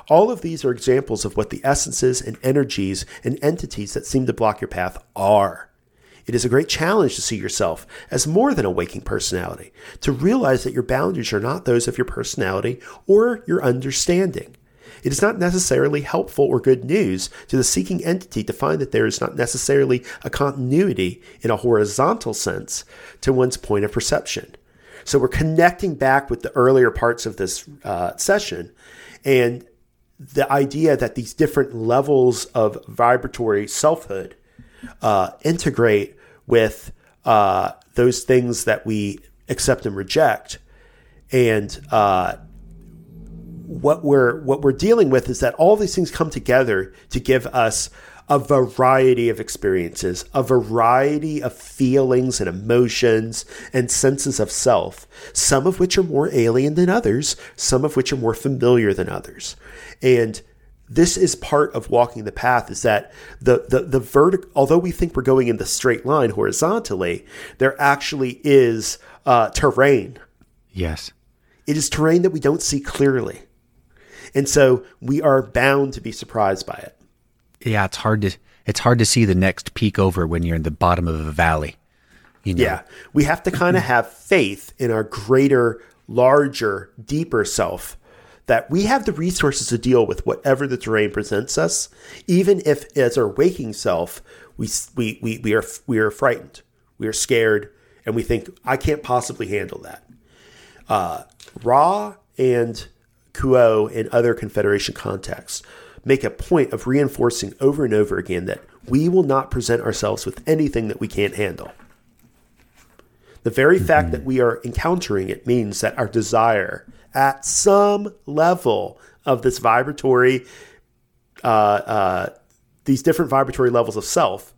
[SPEAKER 1] All of these are examples of what the essences and energies and entities that seem to block your path are. It is a great challenge to see yourself as more than a waking personality, to realize that your boundaries are not those of your personality or your understanding. It is not necessarily helpful or good news to the seeking entity to find that there is not necessarily a continuity in a horizontal sense to one's point of perception. So we're connecting back with the earlier parts of this uh, session and the idea that these different levels of vibratory selfhood uh, integrate with uh, those things that we accept and reject. And uh, what we're what we're dealing with is that all these things come together to give us a variety of experiences, a variety of feelings and emotions and senses of self, some of which are more alien than others, some of which are more familiar than others. And this is part of walking the path is that the the the vertical although we think we're going in the straight line horizontally there actually is uh, terrain.
[SPEAKER 2] Yes.
[SPEAKER 1] It is terrain that we don't see clearly and so we are bound to be surprised by it
[SPEAKER 2] yeah it's hard to it's hard to see the next peak over when you're in the bottom of a valley
[SPEAKER 1] you know? yeah we have to kind of have faith in our greater larger deeper self that we have the resources to deal with whatever the terrain presents us, even if as our waking self, we, we, we, we, are, we are frightened, we are scared, and we think, I can't possibly handle that. Uh, Ra and Q'uo and other Confederation contexts make a point of reinforcing over and over again that we will not present ourselves with anything that we can't handle. The very mm-hmm. fact that we are encountering it means that our desire at some level of this vibratory, uh, uh, these different vibratory levels of self,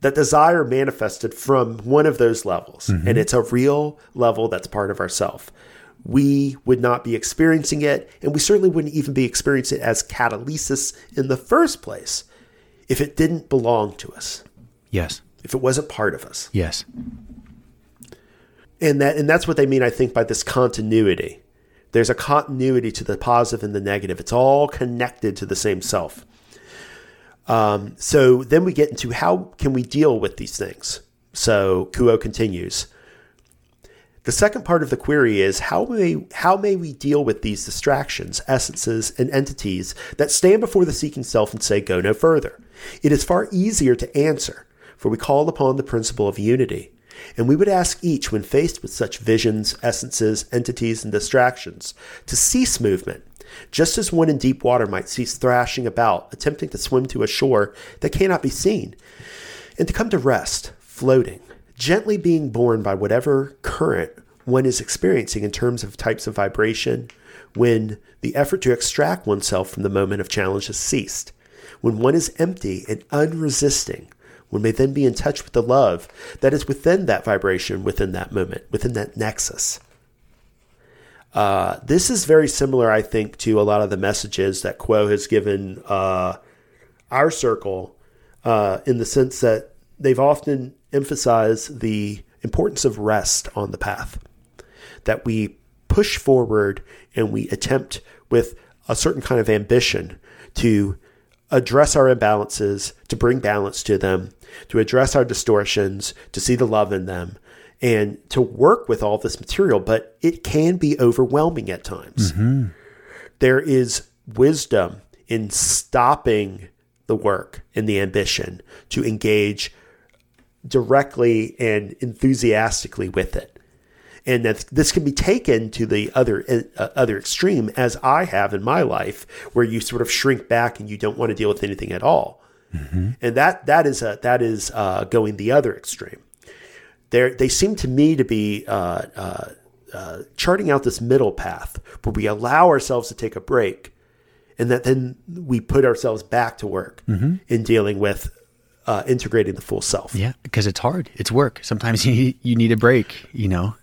[SPEAKER 1] that desire manifested from one of those levels. Mm-hmm. And it's a real level that's part of ourself. We would not be experiencing it, and we certainly wouldn't even be experiencing it as catalysis in the first place if it didn't belong to us.
[SPEAKER 2] Yes.
[SPEAKER 1] If it wasn't part of us.
[SPEAKER 2] Yes.
[SPEAKER 1] And that and that's what they mean, I think, by this continuity. There's a continuity to the positive and the negative. It's all connected to the same self. Um, so then we get into how can we deal with these things. So Q'uo continues. The second part of the query is how may how may we deal with these distractions, essences, and entities that stand before the seeking self and say go no further? It is far easier to answer, for we call upon the principle of unity. And we would ask each, when faced with such visions, essences, entities, and distractions, to cease movement, just as one in deep water might cease thrashing about, attempting to swim to a shore that cannot be seen, and to come to rest, floating, gently being borne by whatever current one is experiencing in terms of types of vibration, when the effort to extract oneself from the moment of challenge has ceased, when one is empty and unresisting, one may then be in touch with the love that is within that vibration, within that moment, within that nexus. Uh, this is very similar, I think, to a lot of the messages that Q'uo has given uh, our circle uh, in the sense that they've often emphasized the importance of rest on the path. That we push forward and we attempt with a certain kind of ambition to address our imbalances, to bring balance to them, to address our distortions, to see the love in them, and to work with all this material. But it can be overwhelming at times. Mm-hmm. There is wisdom in stopping the work and the ambition to engage directly and enthusiastically with it and that this can be taken to the other uh, other extreme, as I have in my life, where you sort of shrink back and you don't want to deal with anything at all, mm-hmm. and that that is a, that is uh, going the other extreme. They they seem to me to be uh, uh, uh, charting out this middle path where we allow ourselves to take a break, and that then we put ourselves back to work mm-hmm. in dealing with uh, integrating the full self.
[SPEAKER 2] Yeah, because it's hard. It's work. Sometimes you you need a break. You know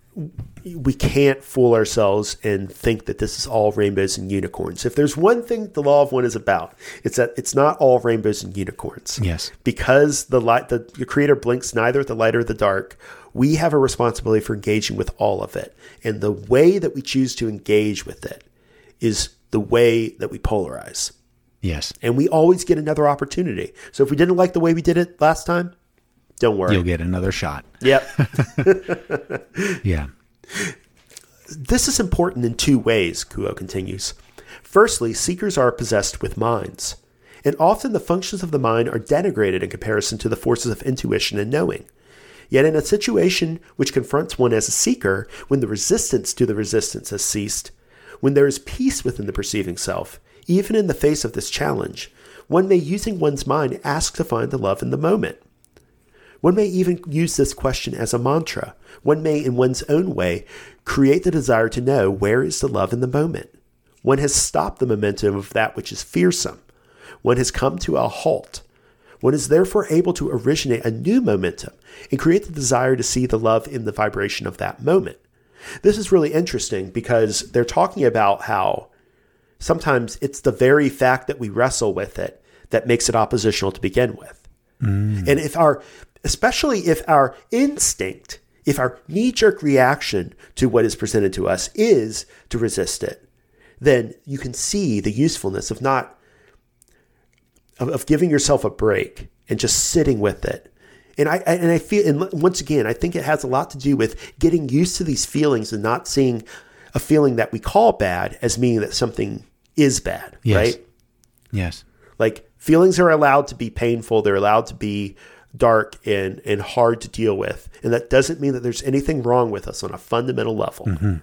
[SPEAKER 1] we can't fool ourselves and think that this is all rainbows and unicorns. If there's one thing the law of one is about, it's that it's not all rainbows and unicorns.
[SPEAKER 2] Yes.
[SPEAKER 1] Because the light the, the creator blinks neither at the light or the dark, we have a responsibility for engaging with all of it. And the way that we choose to engage with it is the way that we polarize.
[SPEAKER 2] Yes.
[SPEAKER 1] And we always get another opportunity. So if we didn't like the way we did it last time, don't worry.
[SPEAKER 2] You'll get another shot.
[SPEAKER 1] Yep.
[SPEAKER 2] Yeah.
[SPEAKER 1] This is important in two ways, Q'uo continues. Firstly, seekers are possessed with minds, and often the functions of the mind are denigrated in comparison to the forces of intuition and knowing. Yet, in a situation which confronts one as a seeker, when the resistance to the resistance has ceased, when there is peace within the perceiving self, even in the face of this challenge, one may, using one's mind, ask to find the love in the moment. One may even use this question as a mantra. One may, in one's own way, create the desire to know where is the love in the moment. One has stopped the momentum of that which is fearsome. One has come to a halt. One is therefore able to originate a new momentum and create the desire to see the love in the vibration of that moment. This is really interesting because they're talking about how sometimes it's the very fact that we wrestle with it that makes it oppositional to begin with. Mm. And if our, especially if our instinct, if our knee jerk reaction to what is presented to us is to resist it, then you can see the usefulness of not, of, of giving yourself a break and just sitting with it. And I, I- and I feel, and once again, I think it has a lot to do with getting used to these feelings and not seeing a feeling that we call bad as meaning that something is bad,
[SPEAKER 2] Yes.
[SPEAKER 1] right?
[SPEAKER 2] Yes.
[SPEAKER 1] Like feelings are allowed to be painful, they're allowed to be dark and and hard to deal with. And that doesn't mean that there's anything wrong with us on a fundamental level. Mm-hmm.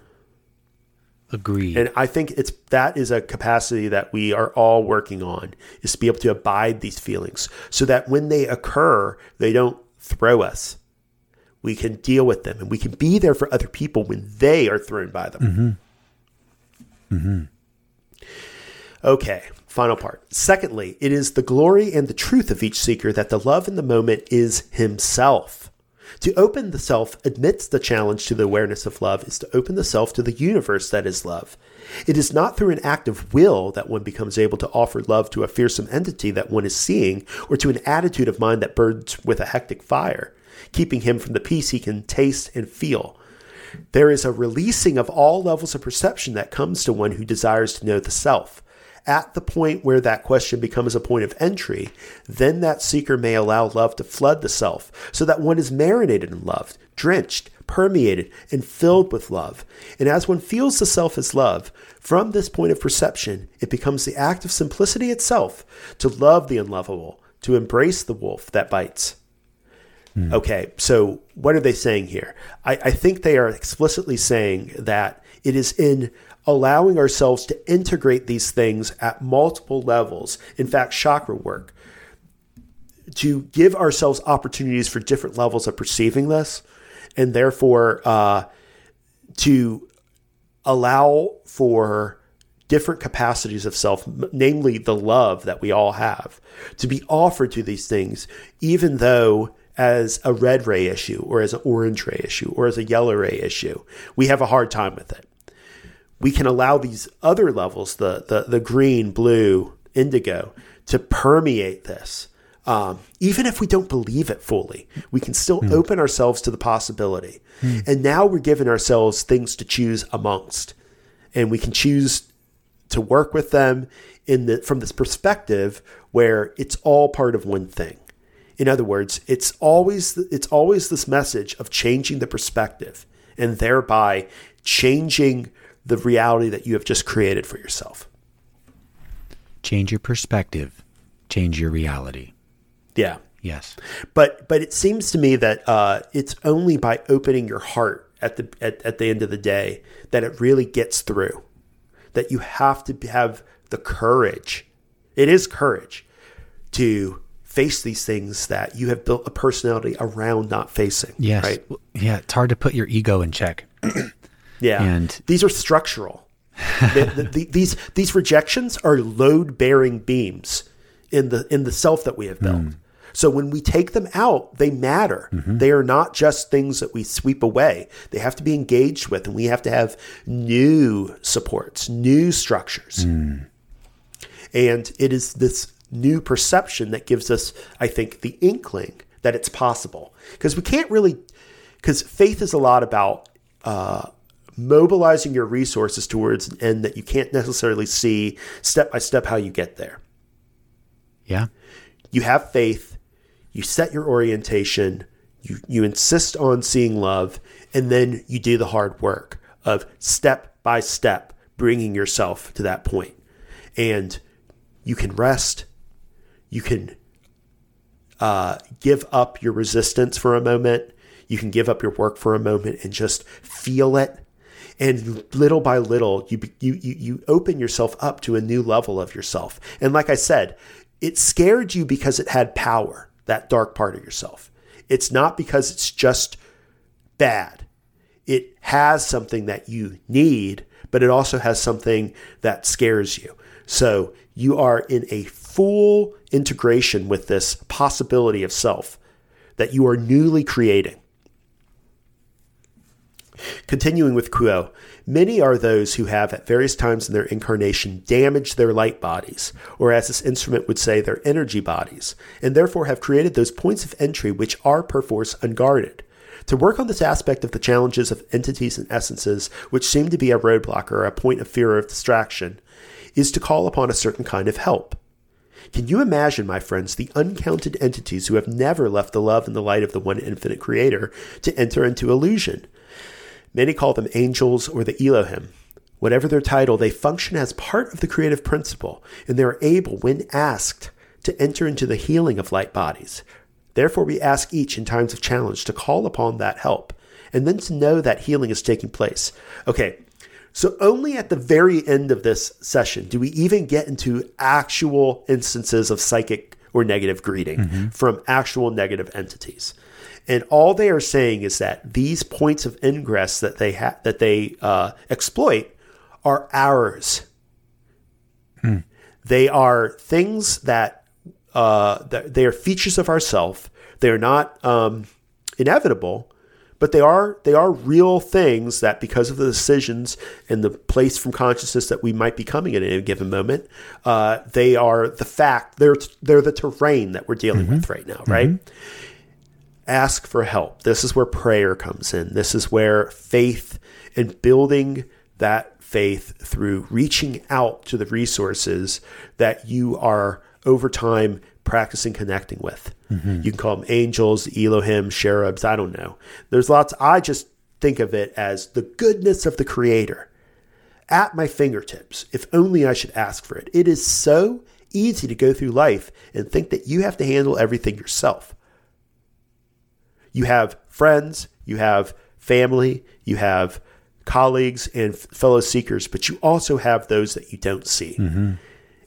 [SPEAKER 2] Agreed.
[SPEAKER 1] And I think it's that is a capacity that we are all working on is to be able to abide these feelings so that when they occur, they don't throw us. We can deal with them and we can be there for other people when they are thrown by them. Mm-hmm. Mm-hmm. Okay, final part. Secondly, it is the glory and the truth of each seeker that the love in the moment is himself. To open the self admits the challenge to the awareness of love is to open the self to the universe that is love. It is not through an act of will that one becomes able to offer love to a fearsome entity that one is seeing or to an attitude of mind that burns with a hectic fire, keeping him from the peace he can taste and feel. There is a releasing of all levels of perception that comes to one who desires to know the self. At the point where that question becomes a point of entry, then that seeker may allow love to flood the self so that one is marinated in love, drenched, permeated, and filled with love. And as one feels the self as love, from this point of perception, it becomes the act of simplicity itself to love the unlovable, to embrace the wolf that bites. Hmm. Okay, so what are they saying here? I, I think they are explicitly saying that it is in allowing ourselves to integrate these things at multiple levels, in fact, chakra work, to give ourselves opportunities for different levels of perceiving this, and therefore uh, to allow for different capacities of self, namely the love that we all have, to be offered to these things, even though as a red ray issue or as an orange ray issue or as a yellow ray issue, we have a hard time with it. We can allow these other levels, the the, the green, blue, indigo, to permeate this. Um, even if we don't believe it fully, we can still open ourselves to the possibility. And now we're giving ourselves things to choose amongst and we can choose to work with them in the from this perspective where it's all part of one thing. In other words, it's always it's always this message of changing the perspective and thereby changing the reality that you have just created for yourself.
[SPEAKER 2] change your perspective, change your reality.
[SPEAKER 1] Yeah.
[SPEAKER 2] Yes.
[SPEAKER 1] But but it seems to me that uh, it's only by opening your heart at the at, at the end of the day that it really gets through. That you have to have the courage. It is courage to face these things that you have built a personality around not facing.
[SPEAKER 2] Yes.
[SPEAKER 1] Right.
[SPEAKER 2] Yeah. It's hard to put your ego in check.
[SPEAKER 1] Yeah.
[SPEAKER 2] And-
[SPEAKER 1] these are structural. the, the, the, these these rejections are load bearing beams in the in the self that we have built. Hmm. So when we take them out, they matter. Mm-hmm. They are not just things that we sweep away. They have to be engaged with, and we have to have new supports, new structures. Hmm. And it is this new perception that gives us, I think, the inkling that it's possible. Because we can't really, because faith is a lot about uh, mobilizing your resources towards an end that you can't necessarily see step by step how you get there.
[SPEAKER 2] Yeah.
[SPEAKER 1] You have faith, you set your orientation, you, you insist on seeing love, and then you do the hard work of step by step bringing yourself to that point. And you can rest, you can uh, give up your resistance for a moment, you can give up your work for a moment and just feel it. And little by little, you, you, you, open yourself up to a new level of yourself. And like I said, it scared you because it had power, that dark part of yourself. It's not because it's just bad. It has something that you need, but it also has something that scares you. So you are in a full integration with this possibility of self that you are newly creating. Continuing with Q'uo, many are those who have at various times in their incarnation damaged their light bodies, or as this instrument would say, their energy bodies, and therefore have created those points of entry which are perforce unguarded. To work on this aspect of the challenges of entities and essences, which seem to be a roadblock or a point of fear or of distraction, is to call upon a certain kind of help. Can you imagine, my friends, the uncounted entities who have never left the love and the light of the one infinite creator to enter into illusion? Many call them angels or the Elohim. Whatever their title, they function as part of the creative principle, and they are able, when asked, to enter into the healing of light bodies. Therefore, we ask each in times of challenge to call upon that help, and then to know that healing is taking place. Okay, so only at the very end of this session do we even get into actual instances of psychic or negative greeting mm-hmm. from actual negative entities. And all they are saying is that these points of ingress that they ha- that they uh, exploit are ours. They are things that uh, that they are features of ourself. They are not um, inevitable, but they are they are real things that because of the decisions and the place from consciousness that we might be coming at any given moment, uh, they are the fact. They're they're the terrain that we're dealing with right now, right? Ask for help. This is where prayer comes in. This is where faith and building that faith through reaching out to the resources that you are over time practicing connecting with. Mm-hmm. You can call them angels, Elohim, cherubs, I don't know. There's lots, I just think of it as the goodness of the Creator at my fingertips, if only I should ask for it. It is so easy to go through life and think that you have to handle everything yourself. You have friends, you have family, you have colleagues and fellow seekers, but you also have those that you don't see.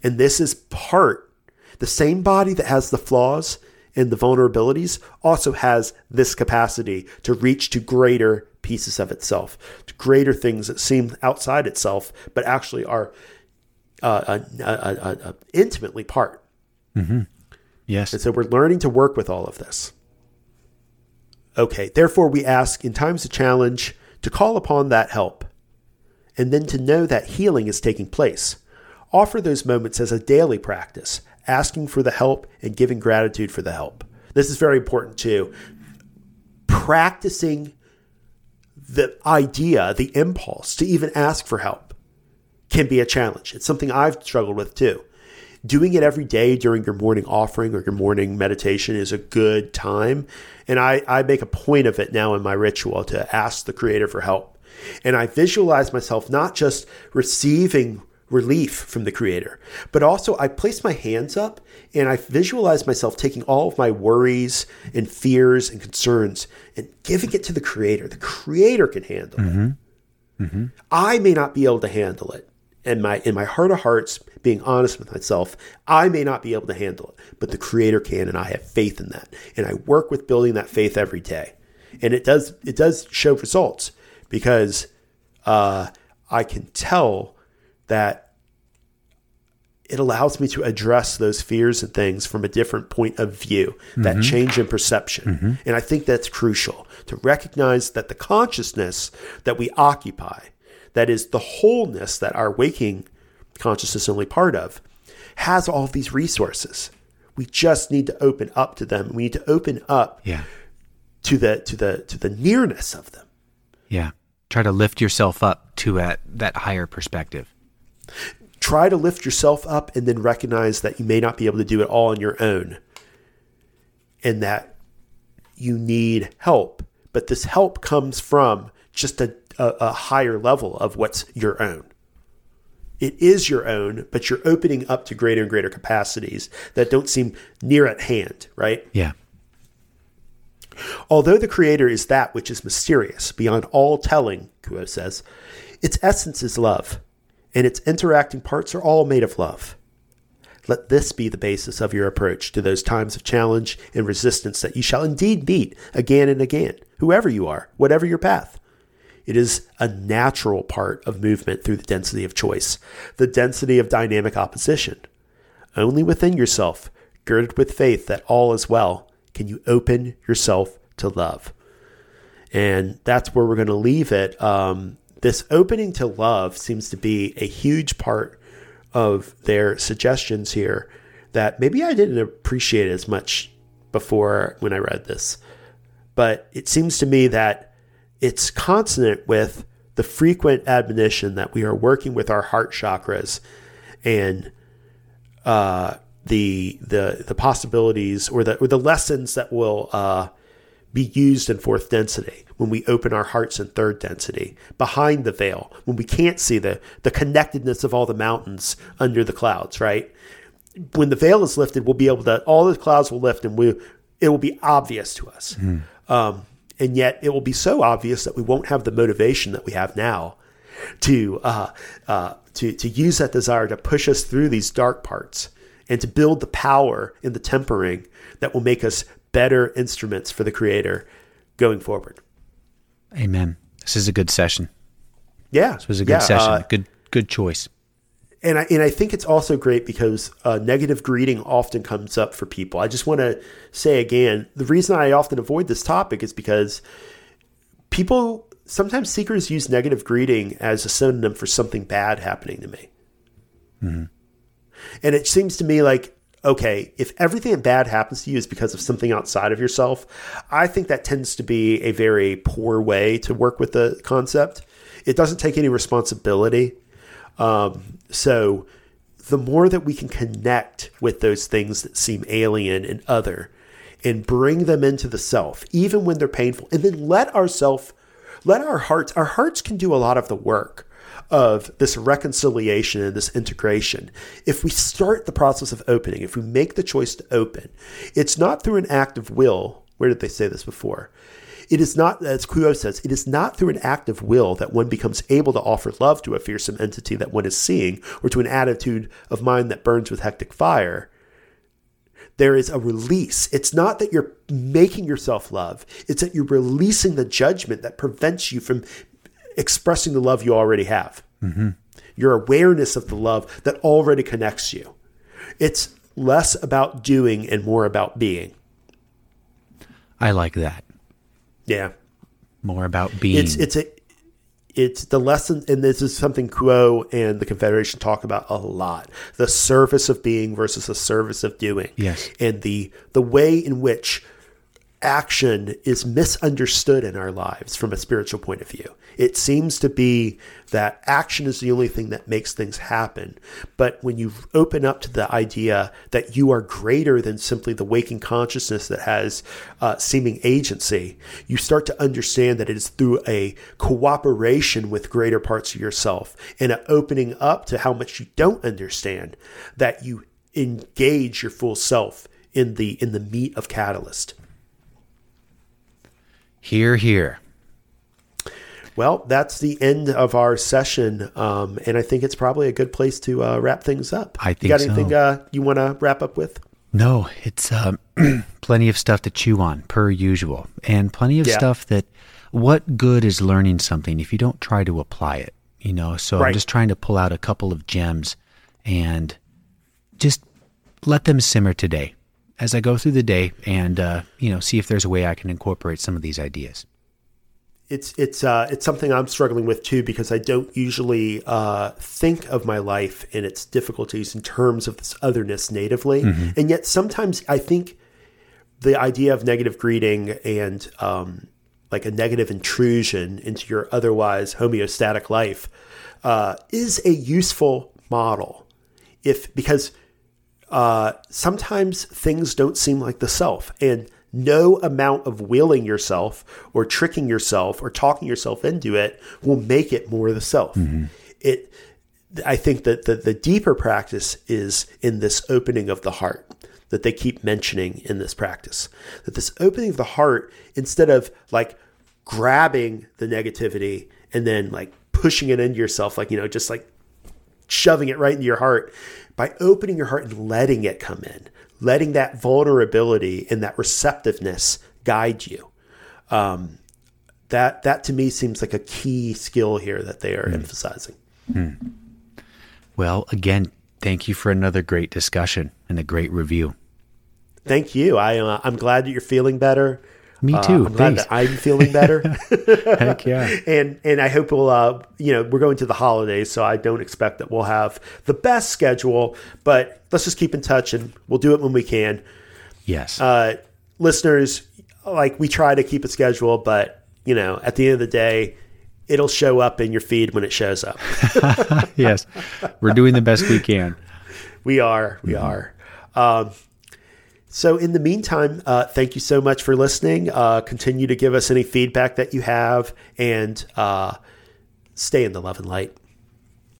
[SPEAKER 1] And this is part, the same body that has the flaws and the vulnerabilities also has this capacity to reach to greater pieces of itself, to greater things that seem outside itself, but actually are uh, uh, uh, uh, uh, intimately part.
[SPEAKER 2] Yes.
[SPEAKER 1] And so we're learning to work with all of this. Okay, therefore, we ask in times of challenge to call upon that help and then to know that healing is taking place. Offer those moments as a daily practice, asking for the help and giving gratitude for the help. This is very important too. Practicing the idea, the impulse to even ask for help can be a challenge. It's something I've struggled with too. Doing it every day during your morning offering or your morning meditation is a good time. And I, I make a point of it now in my ritual to ask the Creator for help. And I visualize myself not just receiving relief from the Creator, but also I place my hands up and I visualize myself taking all of my worries and fears and concerns and giving it to the Creator. The Creator can handle it. Mm-hmm. Mm-hmm. I may not be able to handle it. And my in my heart of hearts, being honest with myself, I may not be able to handle it, but the creator can and I have faith in that. And I work with building that faith every day. And it does it does show results because uh, I can tell that it allows me to address those fears and things from a different point of view, that change in perception. And I think that's crucial to recognize that the consciousness that we occupy, that is the wholeness that our waking consciousness is only part of, has all of these resources. We just need to open up to them. We need to open up
[SPEAKER 2] Yeah.
[SPEAKER 1] to the to the to the nearness of them.
[SPEAKER 2] Yeah. Try to lift yourself up to a, that higher perspective.
[SPEAKER 1] Try to lift yourself up and then recognize that you may not be able to do it all on your own and that you need help. But this help comes from just a, a, a higher level of what's your own. It is your own, but you're opening up to greater and greater capacities that don't seem near at hand, right?
[SPEAKER 2] Yeah.
[SPEAKER 1] Although the Creator is that which is mysterious, beyond all telling, Q'uo says, its essence is love, and its interacting parts are all made of love. Let this be the basis of your approach to those times of challenge and resistance that you shall indeed meet again and again, whoever you are, whatever your path. It is a natural part of movement through the density of choice, the density of dynamic opposition. Only within yourself, girded with faith that all is well, can you open yourself to love. And that's where we're going to leave it. Um, this opening to love seems to be a huge part of their suggestions here that maybe I didn't appreciate as much before when I read this. But it seems to me that it's consonant with the frequent admonition that we are working with our heart chakras and uh, the the the possibilities or the or the lessons that will uh, be used in fourth density when we open our hearts in third density behind the veil when we can't see the the connectedness of all the mountains under the clouds right? When the veil is lifted we'll be able to all the clouds will lift and we it will be obvious to us. Um, and yet it will be so obvious that we won't have the motivation that we have now to uh, uh, to to use that desire to push us through these dark parts and to build the power in the tempering that will make us better instruments for the Creator going forward.
[SPEAKER 2] Amen. This is a good session.
[SPEAKER 1] Yeah,
[SPEAKER 2] This was a good
[SPEAKER 1] yeah,
[SPEAKER 2] session.
[SPEAKER 1] uh,
[SPEAKER 2] good good choice.
[SPEAKER 1] And I, and I think it's also great because uh, negative greeting often comes up for people. I just want to say again, the reason I often avoid this topic is because people sometimes seekers use negative greeting as a synonym for something bad happening to me. And it seems to me like, okay, if everything bad happens to you is because of something outside of yourself, I think that tends to be a very poor way to work with the concept. It doesn't take any responsibility. Um, so the more that we can connect with those things that seem alien and other and bring them into the self, even when they're painful, and then let ourself, let our hearts, our hearts can do a lot of the work of this reconciliation and this integration. If we start the process of opening, if we make the choice to open, it's not through an act of will. Where did they say this before? It is not, as Q'uo says, it is not through an act of will that one becomes able to offer love to a fearsome entity that one is seeing or to an attitude of mind that burns with hectic fire. There is a release. It's not that you're making yourself love, it's that you're releasing the judgment that prevents you from expressing the love you already have. Mm-hmm. Your awareness of the love that already connects you. It's less about doing and more about being.
[SPEAKER 2] I like that.
[SPEAKER 1] Yeah.
[SPEAKER 2] More about being.
[SPEAKER 1] It's it's a it's the lesson and this is something Q'uo and the Confederation talk about a lot. The service of being versus the service of doing.
[SPEAKER 2] Yes.
[SPEAKER 1] And the the way in which action is misunderstood in our lives from a spiritual point of view. It seems to be that action is the only thing that makes things happen. But when you open up to the idea that you are greater than simply the waking consciousness that has uh, seeming agency, you start to understand that it is through a cooperation with greater parts of yourself and a opening up to how much you don't understand that you engage your full self in the in the meat of catalyst.
[SPEAKER 2] Here, hear.
[SPEAKER 1] Well, that's the end of our session, um, and I think it's probably a good place to uh, wrap things up.
[SPEAKER 2] I
[SPEAKER 1] you
[SPEAKER 2] think
[SPEAKER 1] got
[SPEAKER 2] so.
[SPEAKER 1] anything uh, you want to wrap up with?
[SPEAKER 2] No, it's um, plenty of stuff to chew on, per usual, and plenty of
[SPEAKER 1] Yeah.
[SPEAKER 2] stuff that. What good is learning something if you don't try to apply it? You know, so I'm just trying to pull out a couple of gems and just let them simmer today as I go through the day and, uh, you know, see if there's a way I can incorporate some of these ideas.
[SPEAKER 1] It's it's uh, it's something I'm struggling with too because I don't usually uh, think of my life and its difficulties in terms of this otherness natively, mm-hmm. and yet sometimes I think the idea of negative greeting and um, like a negative intrusion into your otherwise homeostatic life uh, is a useful model if because uh, sometimes things don't seem like the self and no amount of willing yourself or tricking yourself or talking yourself into it will make it more the self mm-hmm. it i think that the, the deeper practice is in this opening of the heart that they keep mentioning in this practice that this opening of the heart instead of like grabbing the negativity and then like pushing it into yourself like you know just like shoving it right into your heart by opening your heart and letting it come in, letting that vulnerability and that receptiveness guide you. Um, that that to me seems like a key skill here that they are mm. emphasizing. Mm.
[SPEAKER 2] Well, again, thank you for another great discussion and a great review.
[SPEAKER 1] Thank you. I uh, I'm glad that you're feeling better.
[SPEAKER 2] Me uh, too.
[SPEAKER 1] Uh, I'm glad that I'm feeling better.
[SPEAKER 2] Heck yeah.
[SPEAKER 1] and and I hope we'll uh you know we're going to the holidays, so I don't expect that we'll have the best schedule, but let's just keep in touch and we'll do it when we can.
[SPEAKER 2] Yes.
[SPEAKER 1] Uh, listeners, like we try to keep a schedule, but you know at the end of the day. It'll show up in your feed when it shows up.
[SPEAKER 2] yes, we're doing the best we can.
[SPEAKER 1] We are. We mm-hmm. are. Um, so, in the meantime, uh, thank you so much for listening. Uh, continue to give us any feedback that you have and uh, stay in the love and light.